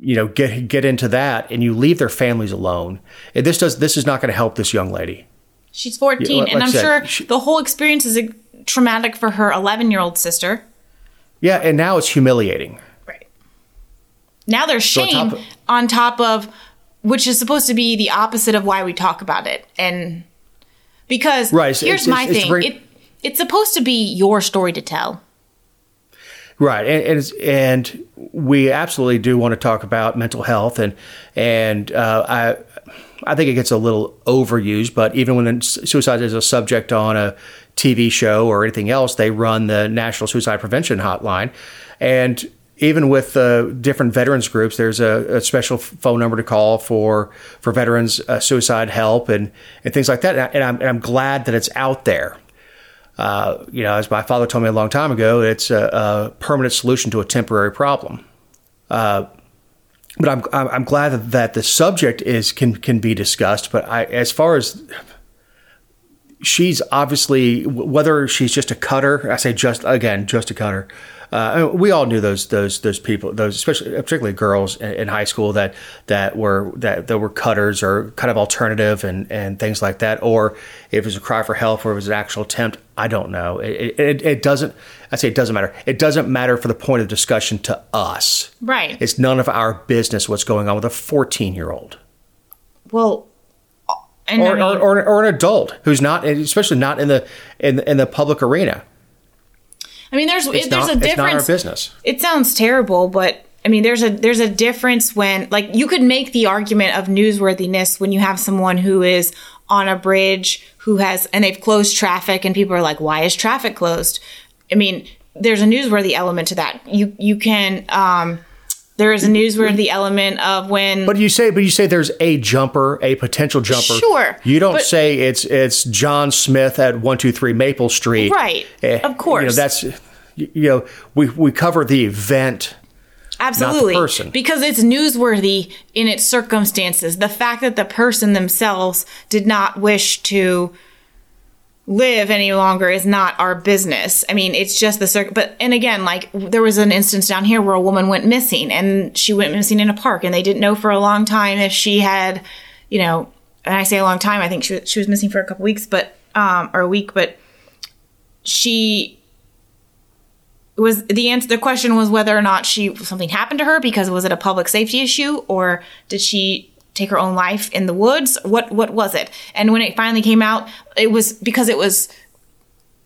you know get get into that and you leave their families alone. And this does this is not going to help this young lady. She's 14, Yeah, like and I'm said, sure she- the whole experience is traumatic for her 11 year old sister. Yeah, and now it's humiliating. Right. Now there's shame top on of- top, of, which is supposed to be the opposite of why we talk about it. And because Right, it's- here's it's- my it's thing very- it, it's supposed to be your story to tell. Right, and and, and we absolutely do want to talk about mental health, and and uh, I I think it gets a little overused, but even when suicide is a subject on a TV show or anything else, they run the National Suicide Prevention Hotline. And even with uh, different veterans groups, there's a, a, special phone number to call for for veterans uh, suicide help and, and things like that. And, I, I'm glad that it's out there. Uh, you know, as my father told me a long time ago, it's a, a permanent solution to a temporary problem. Uh, but I'm I'm glad that, that the subject is can can be discussed. But I, as far as she's obviously whether she's just a cutter, I say just again just a cutter, uh, we all knew those those those people, those especially particularly girls in, in, high school that that were that, that were cutters or kind of alternative and and things like that. Or if it was a cry for help or it was an actual attempt, I don't know. It, it, it doesn't. I say it doesn't matter. It doesn't matter for the point of discussion to us. Right. It's none of our business what's going on with a 14 year old. Well, or, I mean, or, or, or, an adult who's not, especially not in the in, in the public arena. I mean, there's it's there's not, a difference. It's not our business. It sounds terrible, but I mean, there's a there's a difference when like you could make the argument of newsworthiness when you have someone who is on a bridge who has and they've closed traffic and people are like, why is traffic closed? I mean, there's a newsworthy element to that. You you can. um there is a newsworthy element of when But you say but you say there's a jumper, a potential jumper. Sure. You don't say it's it's John Smith at 123 Maple Street. Right. Eh, of course. You know, that's you know, we we cover the event Absolutely. person. Because it's newsworthy in its circumstances. The fact that the person themselves did not wish to live any longer is not our business. I mean, it's just the circ. But and again, like there was an instance down here where a woman went missing, and she went missing in a park, and they didn't know for a long time if she had, you know, and I say a long time. I think she she was missing for a couple weeks, but um, or a week, but she was the answer the question was whether or not she something happened to her because was it a public safety issue or did she take her own life in the woods what what was it and when it finally came out it was because it was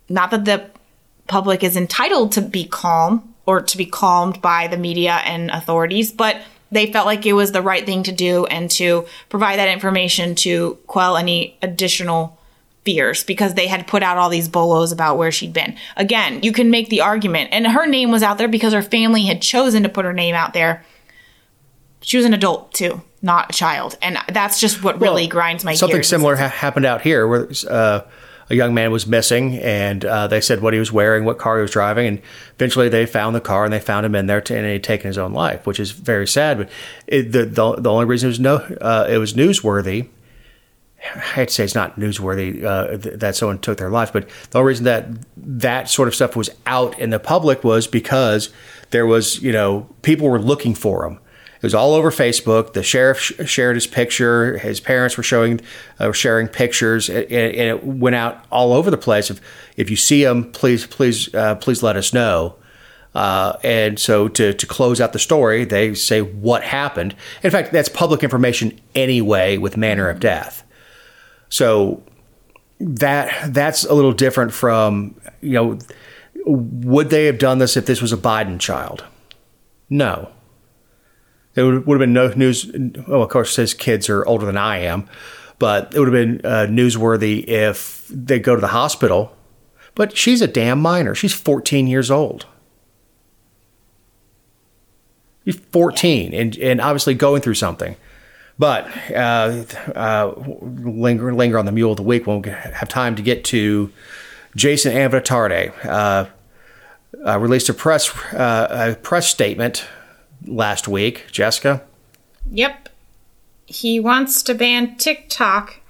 not that the public is entitled to be calm or to be calmed by the media and authorities but they felt like it was the right thing to do and to provide that information to quell any additional fears because they had put out all these bolos about where she'd been. Again, you can make the argument, and her name was out there because her family had chosen to put her name out there. She was an adult too, not a child, and that's just what really well, grinds my something gears. Something similar ha- happened out here where uh, a young man was missing, and uh, they said what he was wearing, what car he was driving, and eventually they found the car and they found him in there, to, and he'd taken his own life, which is very sad. But it, the, the, the only reason it was no, uh, it was newsworthy I'd say it's not newsworthy uh, that someone took their life, but the only reason that that sort of stuff was out in the public was because there was, you know, people were looking for him. It was all over Facebook. The sheriff sh- shared his picture. His parents were showing, uh, sharing pictures, and, and, it went out all over the place. If if you see him, please, please, uh, please let us know. Uh, and so to, to close out the story, they say what happened. In fact, that's public information anyway with manner of death. So that that's a little different from you know would they have done this if this was a Biden child? No. It would, have been no news. Well, of course, his kids are older than I am, but it would have been uh, newsworthy if they go to the hospital. But she's a damn minor. She's 14 years old. She's 14 and, and obviously going through something. But uh, uh, linger linger on the mule of the week. Won't have time to get to Jason Anavitarte. Uh, uh, released a press uh, a press statement last week. Jessica. Yep, he wants to ban TikTok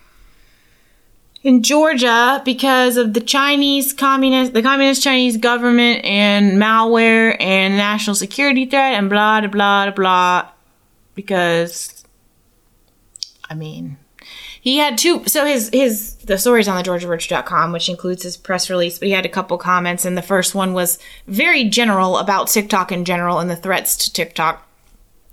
in Georgia because of the Chinese communist, the communist Chinese government and malware and national security threat and blah blah blah blah. Because I mean, he had two. So his his the stories on the GeorgiaVirtue.com, which includes his press release, but he had a couple comments, and the first one was very general about TikTok in general and the threats to TikTok.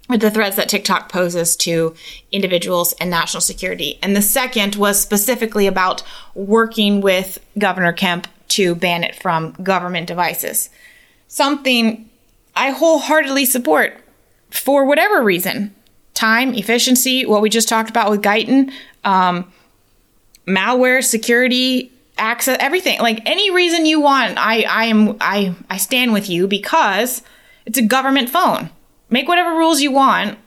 The threats that TikTok poses to individuals and national security. And the second was specifically about working with Governor Kemp to ban it from government devices. Something I wholeheartedly support for whatever reason time, efficiency, what we just talked about with Guyton, um, malware, security, access, everything. Like any reason you want, I, I am, I, I stand with you because it's a government phone. Make whatever rules you want.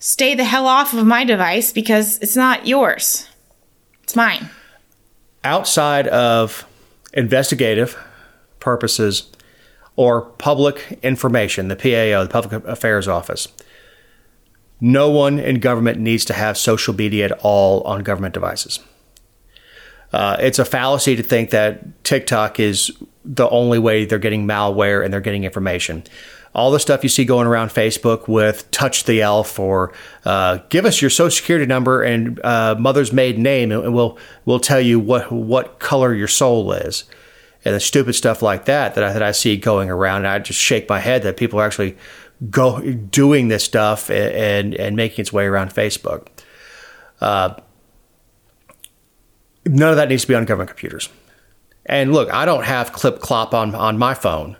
Stay the hell off of my device because it's not yours. It's mine. Outside of investigative purposes or public information, the PAO, the Public Affairs Office, no one in government needs to have social media at all on government devices. Uh, it's a fallacy to think that TikTok is the only way they're getting malware and they're getting information. All the stuff you see going around Facebook with touch the elf or uh, give us your social security number and uh, mother's maiden name and we'll we'll tell you what what color your soul is and the stupid stuff like that that I, that I see going around and I just shake my head that people are actually go doing this stuff and and, and making its way around Facebook. Uh, none of that needs to be on government computers. And look, I don't have clip clop on on my phone.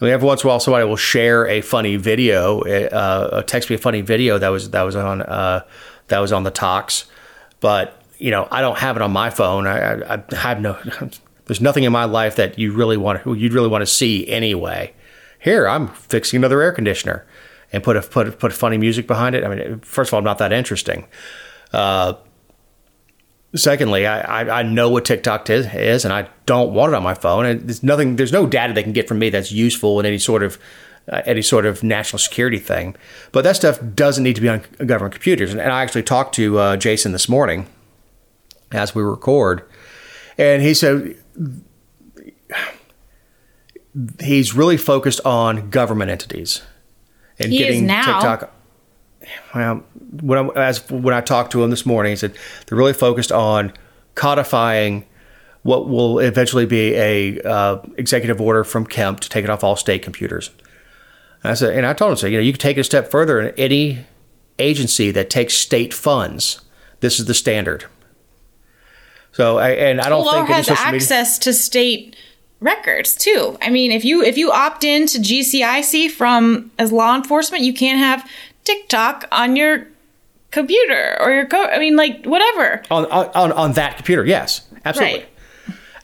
I mean, every once in a while, somebody will share a funny video, uh, text me a funny video that was that was on uh, that was on the talks, but you know, I don't have it on my phone. I, I, I have no. There's nothing in my life that you really want you'd really want to see anyway. Here, I'm fixing another air conditioner, and put a put put funny music behind it. I mean, first of all, I'm not that interesting. Uh, Secondly, I, I, I, know what TikTok is, is, and I don't want it on my phone. And there's nothing, there's no data they can get from me that's useful in any sort of uh, any sort of national security thing. But that stuff doesn't need to be on government computers. And, and I actually talked to uh, Jason this morning as we record, and he said he's really focused on government entities and he getting TikTok well, when I, as when I talked to him this morning, he said they're really focused on codifying what will eventually be a uh, executive order from Kemp to take it off all state computers. And I said, and I told him, so you know, you can take it a step further. In any agency that takes state funds, this is the standard. So, I, and I don't well, think has access media- to state records too. I mean, if you if you opt in to GCIC from as law enforcement, you can't have TikTok on your computer or your co- I mean, like whatever on on on that computer. Yes, absolutely. Right.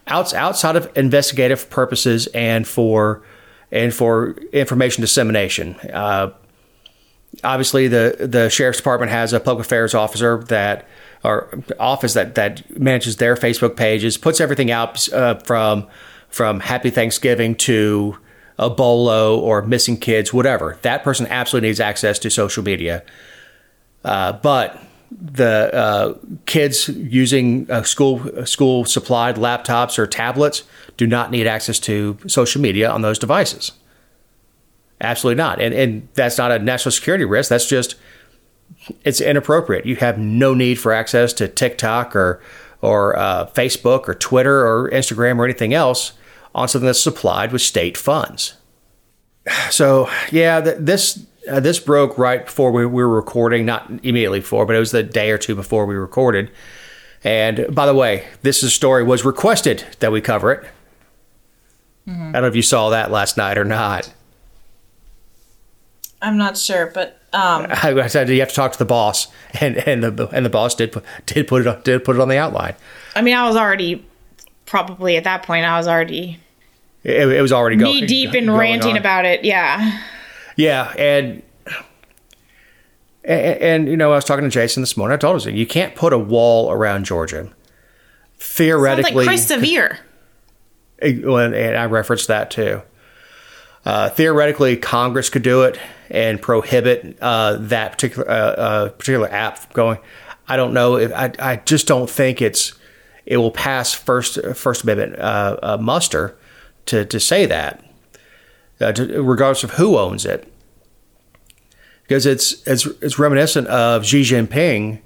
Outs, outside of investigative purposes and for and for information dissemination. Uh, obviously, the the sheriff's department has a public affairs officer that or office that that manages their Facebook pages, puts everything out uh, from from Happy Thanksgiving to a bolo or missing kids, whatever. That person absolutely needs access to social media. Uh, but the uh, kids using uh, school school supplied laptops or tablets do not need access to social media on those devices. Absolutely not, and and that's not a national security risk. That's just it's inappropriate. You have no need for access to TikTok or or uh, Facebook or Twitter or Instagram or anything else on something that's supplied with state funds. So yeah, this uh, this broke right before we, we, were recording, not immediately before, but it was the day or two before we recorded. And by the way, this story was requested that we cover it. Mm-hmm. I don't know if you saw that last night or not. I'm not sure, but um, I, said you have to talk to the boss, and and the and the boss did did put it did put it on the outline. I mean, I was already probably at that point. I was already it, it was already going knee deep in ranting on. about it. Yeah. Yeah, and, and, and you know, I was talking to Jason this morning. I told him you can't put a wall around Georgia. Theoretically, Sounds like Christ And, and I referenced that too. Uh, theoretically, Congress could do it and prohibit uh, that particular uh, uh particular app going. I don't know. If, I I just don't think it's it will pass first First Amendment uh, uh, muster to, to say that, uh, to, regardless of who owns it. Because it's, it's, it's reminiscent of Xi Jinping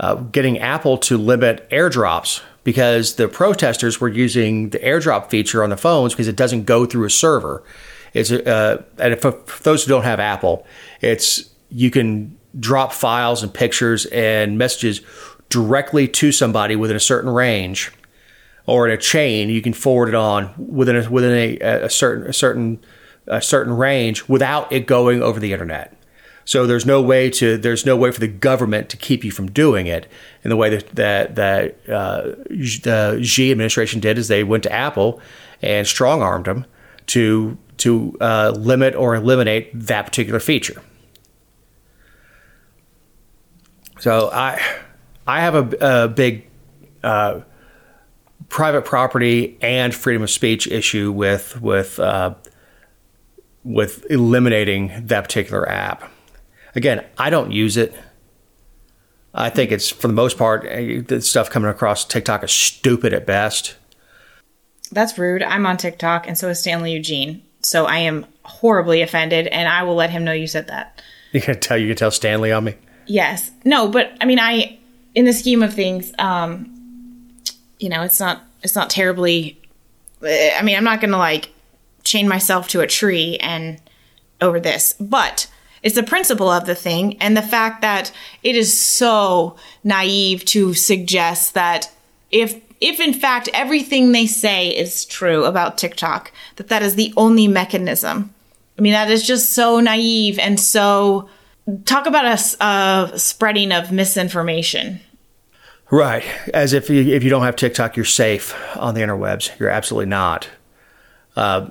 uh, getting Apple to limit airdrops because the protesters were using the airdrop feature on the phones because it doesn't go through a server. It's uh, and for, for those who don't have Apple, it's you can drop files and pictures and messages directly to somebody within a certain range or in a chain, you can forward it on within a, within a, a certain a certain a certain range without it going over the internet. So there's no way to there's no way for the government to keep you from doing it. And the way that that, that uh, the Xi administration did is they went to Apple and strong armed them to to uh, limit or eliminate that particular feature. So I I have a, a big uh, private property and freedom of speech issue with with uh, with eliminating that particular app. Again, I don't use it. I think it's for the most part eh, the stuff coming across TikTok is stupid at best. That's rude. I'm on TikTok, and so is Stanley Eugene. So I am horribly offended, and I will let him know you said that. You can tell you can tell Stanley on me. Yes. No, but I mean, I in the scheme of things, um, you know, it's not it's not terribly. eh, I mean, I'm not gonna like chain myself to a tree and over this, but it's the principle of the thing and the fact that it is so naive to suggest that if if in fact everything they say is true about TikTok, that that is the only mechanism. I mean, that is just so naive and so talk about a, spreading of misinformation. Right, as if you, if you don't have TikTok, you're safe on the interwebs. You're absolutely not. Uh,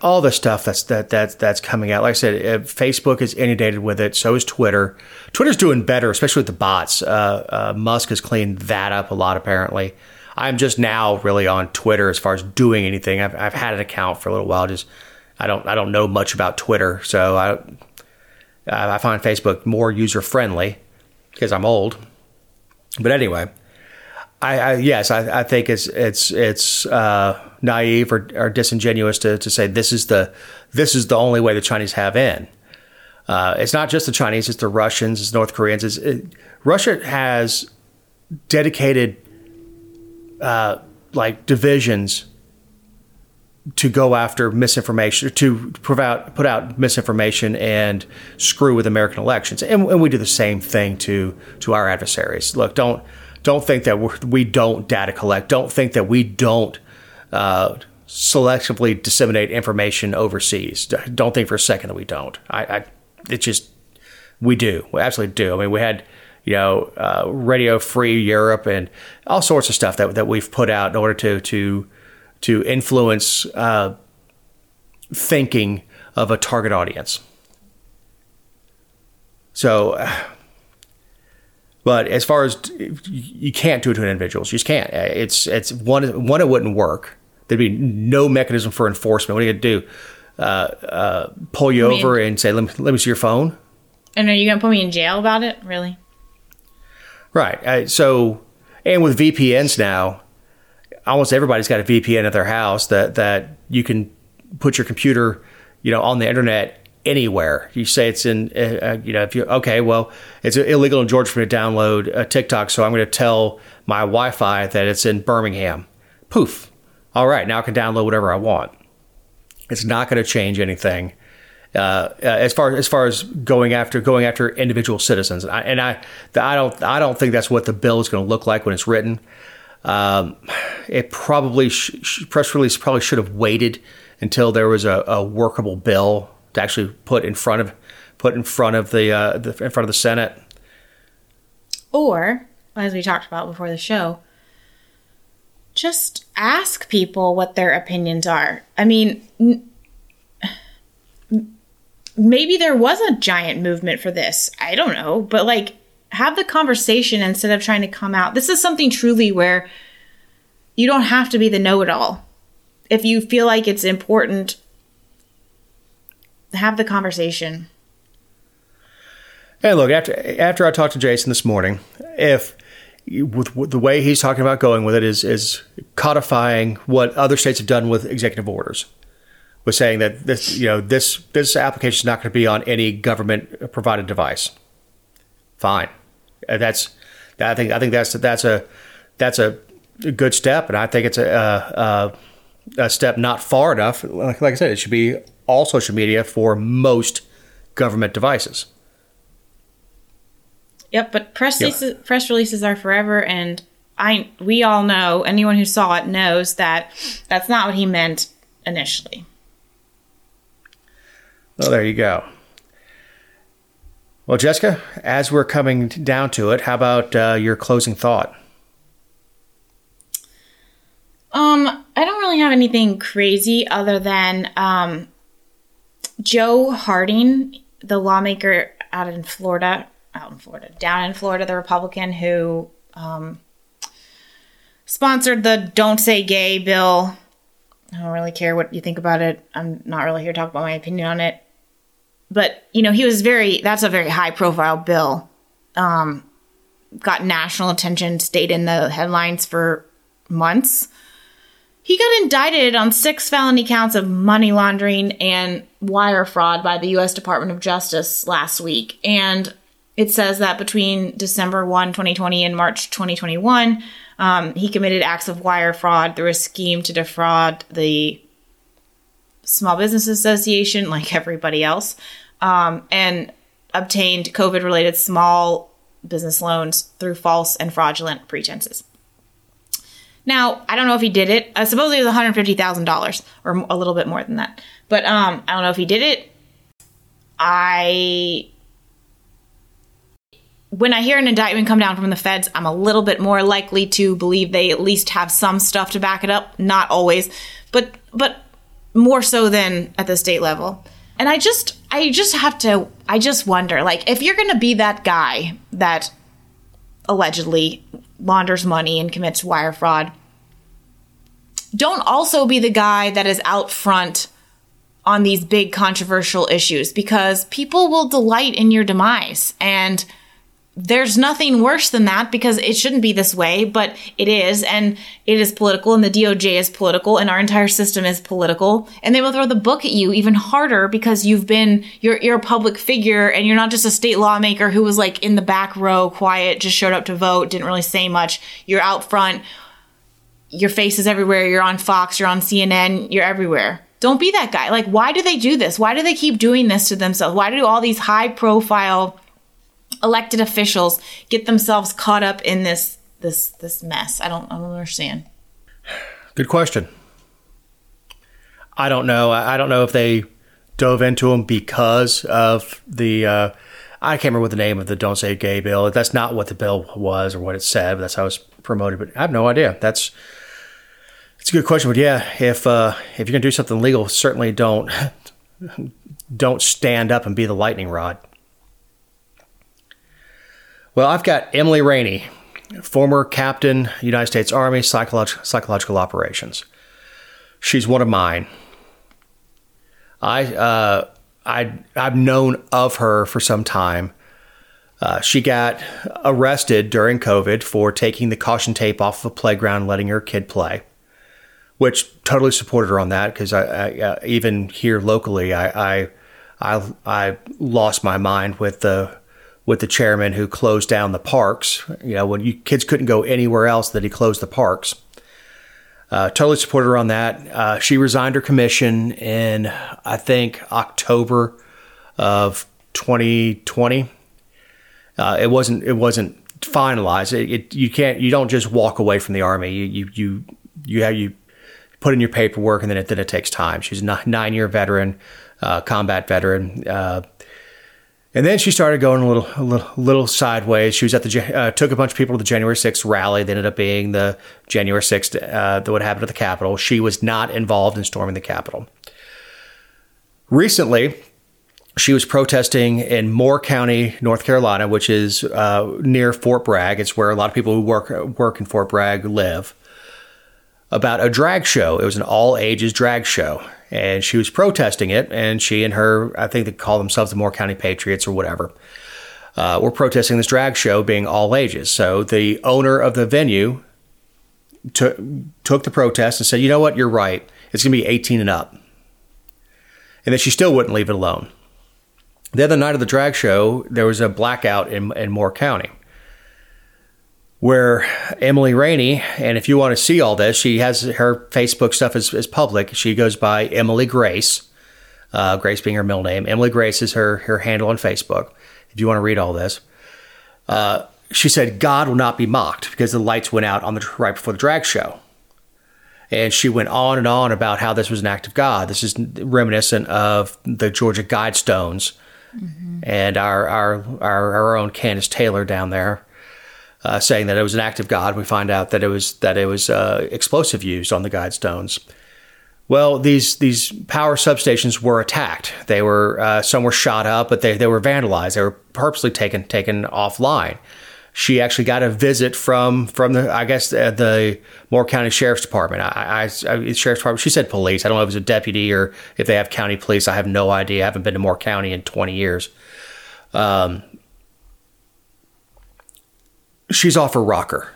all the stuff that's that that that's coming out. Like I said, uh, Facebook is inundated with it. So is Twitter. Twitter's doing better, especially with the bots. Uh, uh, Musk has cleaned that up a lot. Apparently, I'm just now really on Twitter as far as doing anything. I've I've had an account for a little while. Just I don't I don't know much about Twitter, so I I find Facebook more user friendly because I'm old. But anyway, I, I yes, I, I think it's it's it's uh, naive or, or disingenuous to, to say this is the this is the only way the Chinese have in. Uh, it's not just the Chinese; it's the Russians, it's North Koreans. It's, it, Russia has dedicated uh, like divisions to go after misinformation, to put out, put out misinformation and screw with American elections, and, and we do the same thing to to our adversaries. Look, don't don't think that we're, we don't data collect. Don't think that we don't uh, selectively disseminate information overseas. Don't think for a second that we don't. I, I it just we do. We absolutely do. I mean, we had you know uh, Radio Free Europe and all sorts of stuff that that we've put out in order to to to influence uh, thinking of a target audience. So, but as far as you can't do it to an individual, you just can't. It's it's one one it wouldn't work. There'd be no mechanism for enforcement. What are you gonna do? Uh, uh, pull you I mean- over and say, "Let me let me see your phone." And are you going to put me in jail about it? Really? Right. Uh, so, and with VPNs now, almost everybody's got a VPN at their house that that you can put your computer, you know, on the internet anywhere. You say it's in, uh, you know, if you okay, well, it's illegal in Georgia for me to download a TikTok, so I'm going to tell my Wi-Fi that it's in Birmingham. Poof. All right, now I can download whatever I want. It's not going to change anything. Uh, uh, as far as far as going after going after individual citizens, I, and I I don't I don't think that's what the bill is going to look like when it's written. Um, it probably sh- sh- press release probably should have waited until there was a, a workable bill to actually put in front of put in front of the, uh, the in front of the Senate. Or, as we talked about before the show, just ask people what their opinions are. I mean, n- maybe there was a giant movement for this. I don't know, but like have the conversation instead of trying to come out. This is something truly where you don't have to be the know-it-all. If you feel like it's important, have the conversation. And look, after after I talked to Jason this morning, if with, with the way he's talking about going with it is is codifying what other states have done with executive orders, was saying that this you know this this application is not going to be on any government provided device. Fine, Uh, that's I think I think that's that's a that's a good step, and I think it's a a, a step not far enough. Like, like I said, it should be all social media for most government devices. Yep, but press releases, press releases are forever, and I we all know anyone who saw it knows that that's not what he meant initially. Well, there you go. Well, Jessica, as we're coming down to it, how about uh, your closing thought? Um, I don't really have anything crazy other than um, Joe Harding, the lawmaker out in Florida, out in Florida, down in Florida, the Republican who um, sponsored the Don't Say Gay bill. I don't really care what you think about it. I'm not really here to talk about my opinion on it. But, you know, he was very, that's a very high profile bill. Um, got national attention, stayed in the headlines for months. He got indicted on six felony counts of money laundering and wire fraud by the U.S. Department of Justice last week. And it says that between December 1, 2020 and March 2021, um, he committed acts of wire fraud through a scheme to defraud the Small Business Association, like everybody else, um, and obtained COVID related small business loans through false and fraudulent pretenses. Now, I don't know if he did it. I suppose it was $150,000 or a little bit more than that. But um, I don't know if he did it. I when I hear an indictment come down from the feds, I'm a little bit more likely to believe they at least have some stuff to back it up. Not always, but but more so than at the state level. And I just I just have to I just wonder like if you're going to be that guy that allegedly launders money and commits wire fraud, don't also be the guy that is out front on these big controversial issues because people will delight in your demise. And there's nothing worse than that because it shouldn't be this way, but it is, and it is political, and the DOJ is political, and our entire system is political, and they will throw the book at you even harder because you've been you're you're a public figure, and you're not just a state lawmaker who was like in the back row, quiet, just showed up to vote, didn't really say much. You're out front, your face is everywhere. You're on Fox, you're on CNN, you're everywhere. Don't be that guy. Like, why do they do this? Why do they keep doing this to themselves? Why do all these high profile elected officials get themselves caught up in this this this mess? I don't I don't understand. Good question. I don't know. I don't know if they dove into them because of the. Uh, I can't remember what the name of the "Don't Say Gay" bill. That's not what the bill was or what it said. That's how it was promoted. But I have no idea. That's it's a good question. But yeah, if uh, if you're gonna do something legal, certainly don't don't stand up and be the lightning rod. Well, I've got Emily Rainey, former captain, United States Army, psycholog- psychological operations. She's one of mine. I, uh, I, I've known of her for some time. Uh, she got arrested during COVID for taking the caution tape off of a playground, letting her kid play, which totally supported her on that because I, I uh, even here locally, I, I, I, I lost my mind with the with the chairman who closed down the parks. You know, when you kids couldn't go anywhere else, that he closed the parks. Uh, totally supported her on that. Uh, she resigned her commission in, I think, October of 2020. Uh, it wasn't. It wasn't finalized. It, it, you can't. You don't just walk away from the army. You you you you have you put in your paperwork, and then it then it takes time. She's a nine year veteran, uh, combat veteran uh, and then she started going a little, a little, little sideways. She was at the uh, took a bunch of people to the January 6th rally. They ended up being the January 6th uh, that would happen at the Capitol. She was not involved in storming the Capitol. Recently, she was protesting in Moore County, North Carolina, which is uh, near Fort Bragg. It's where a lot of people who work work in Fort Bragg live. About a drag show. It was an all ages drag show and she was protesting it. And she and her, I think they call themselves the Moore County Patriots or whatever, uh, were protesting this drag show being all ages. So the owner of the venue took took the protest and said, "You know what? You're right. It's going to be 18 and up." And then she still wouldn't leave it alone. The other night of the drag show, there was a blackout in, in Moore County where Emily Rainey, and if you want to see all this, she has her Facebook stuff is, is public. She goes by Emily Grace, uh, Grace being her middle name. Emily Grace is her, her handle on Facebook. If you want to read all this, uh, she said God will not be mocked because the lights went out on the right before the drag show. And she went on and on about how this was an act of God. This is reminiscent of the Georgia Guidestones and our, our our our own Kandiss Taylor down there uh, saying that it was an act of God. We find out that it was that it was uh, explosive used on the guide stones. Well, these these power substations were attacked. They were uh, some were shot up, but they, they were vandalized. They were purposely taken taken offline. She actually got a visit from from the I guess the, the Moore County Sheriff's Department. I, I, I, Sheriff's Department. She said police. I don't know if it was a deputy or if they have county police. I have no idea. I haven't been to Moore County in twenty years. Um, she's off her rocker.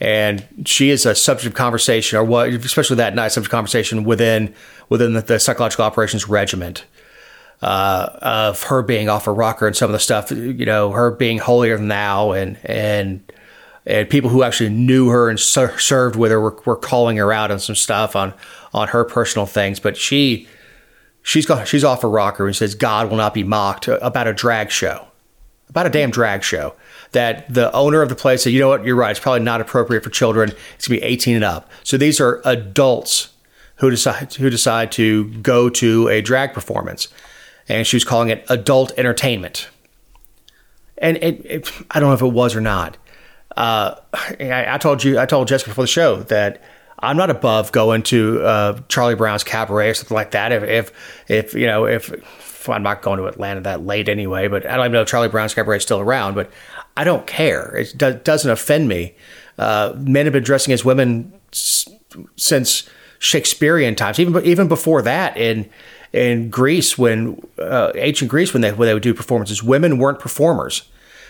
And she is a subject of conversation, or what, especially that night, subject of conversation within within the, the psychological operations regiment uh, of her being off her rocker and some of the stuff, you know, her being holier than thou, and and and people who actually knew her and ser- served with her were, were calling her out on some stuff on on her personal things. But she she's got she's off her rocker and says God will not be mocked about a drag show, about a damn drag show that the owner of the place said, you know what, you're right, it's probably not appropriate for children. It's gonna be 18 and up. So these are adults who decide who decide to go to a drag performance, and she was calling it adult entertainment. And it, it I don't know if it was or not. Uh, I, I, told you, I told Jessica before the show that I'm not above going to uh, Charlie Brown's cabaret or something like that. If, if, if you know, if, I'm not going to Atlanta that late anyway, but I don't even know if Charlie Brown's cabaret is still around. But I don't care. It do, doesn't offend me. Uh, men have been dressing as women s- since Shakespearean times, even even before that in in Greece when uh, ancient Greece when they when they would do performances, women weren't performers.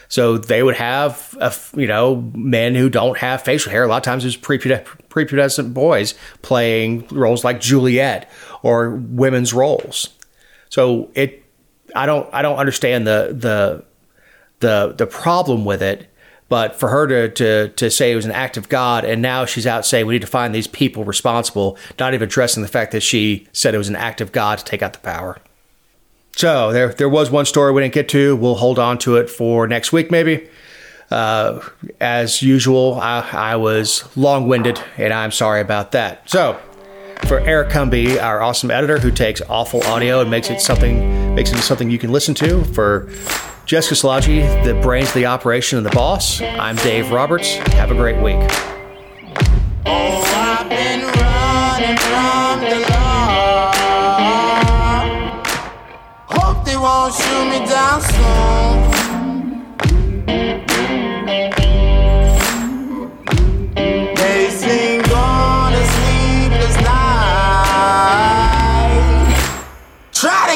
So they would have, a, you know, men who don't have facial hair. A lot of times it's prepubescent boys playing roles like Juliet or women's roles. So it, I don't, I don't understand the the the the problem with it. But for her to, to, to say it was an act of God, and now she's out saying we need to find these people responsible, not even addressing the fact that she said it was an act of God to take out the power. So there, there was one story we didn't get to. We'll hold on to it for next week, maybe. Uh, as usual, I, I was long winded, and I'm sorry about that. So, for Eric Cumby, our awesome editor who takes awful audio and makes it something makes it something you can listen to, for Jessica Szilagyi, the brains of the operation and the boss. I'm Dave Roberts. Have a great week. Oh.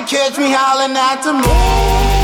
Catch me howling at the moon.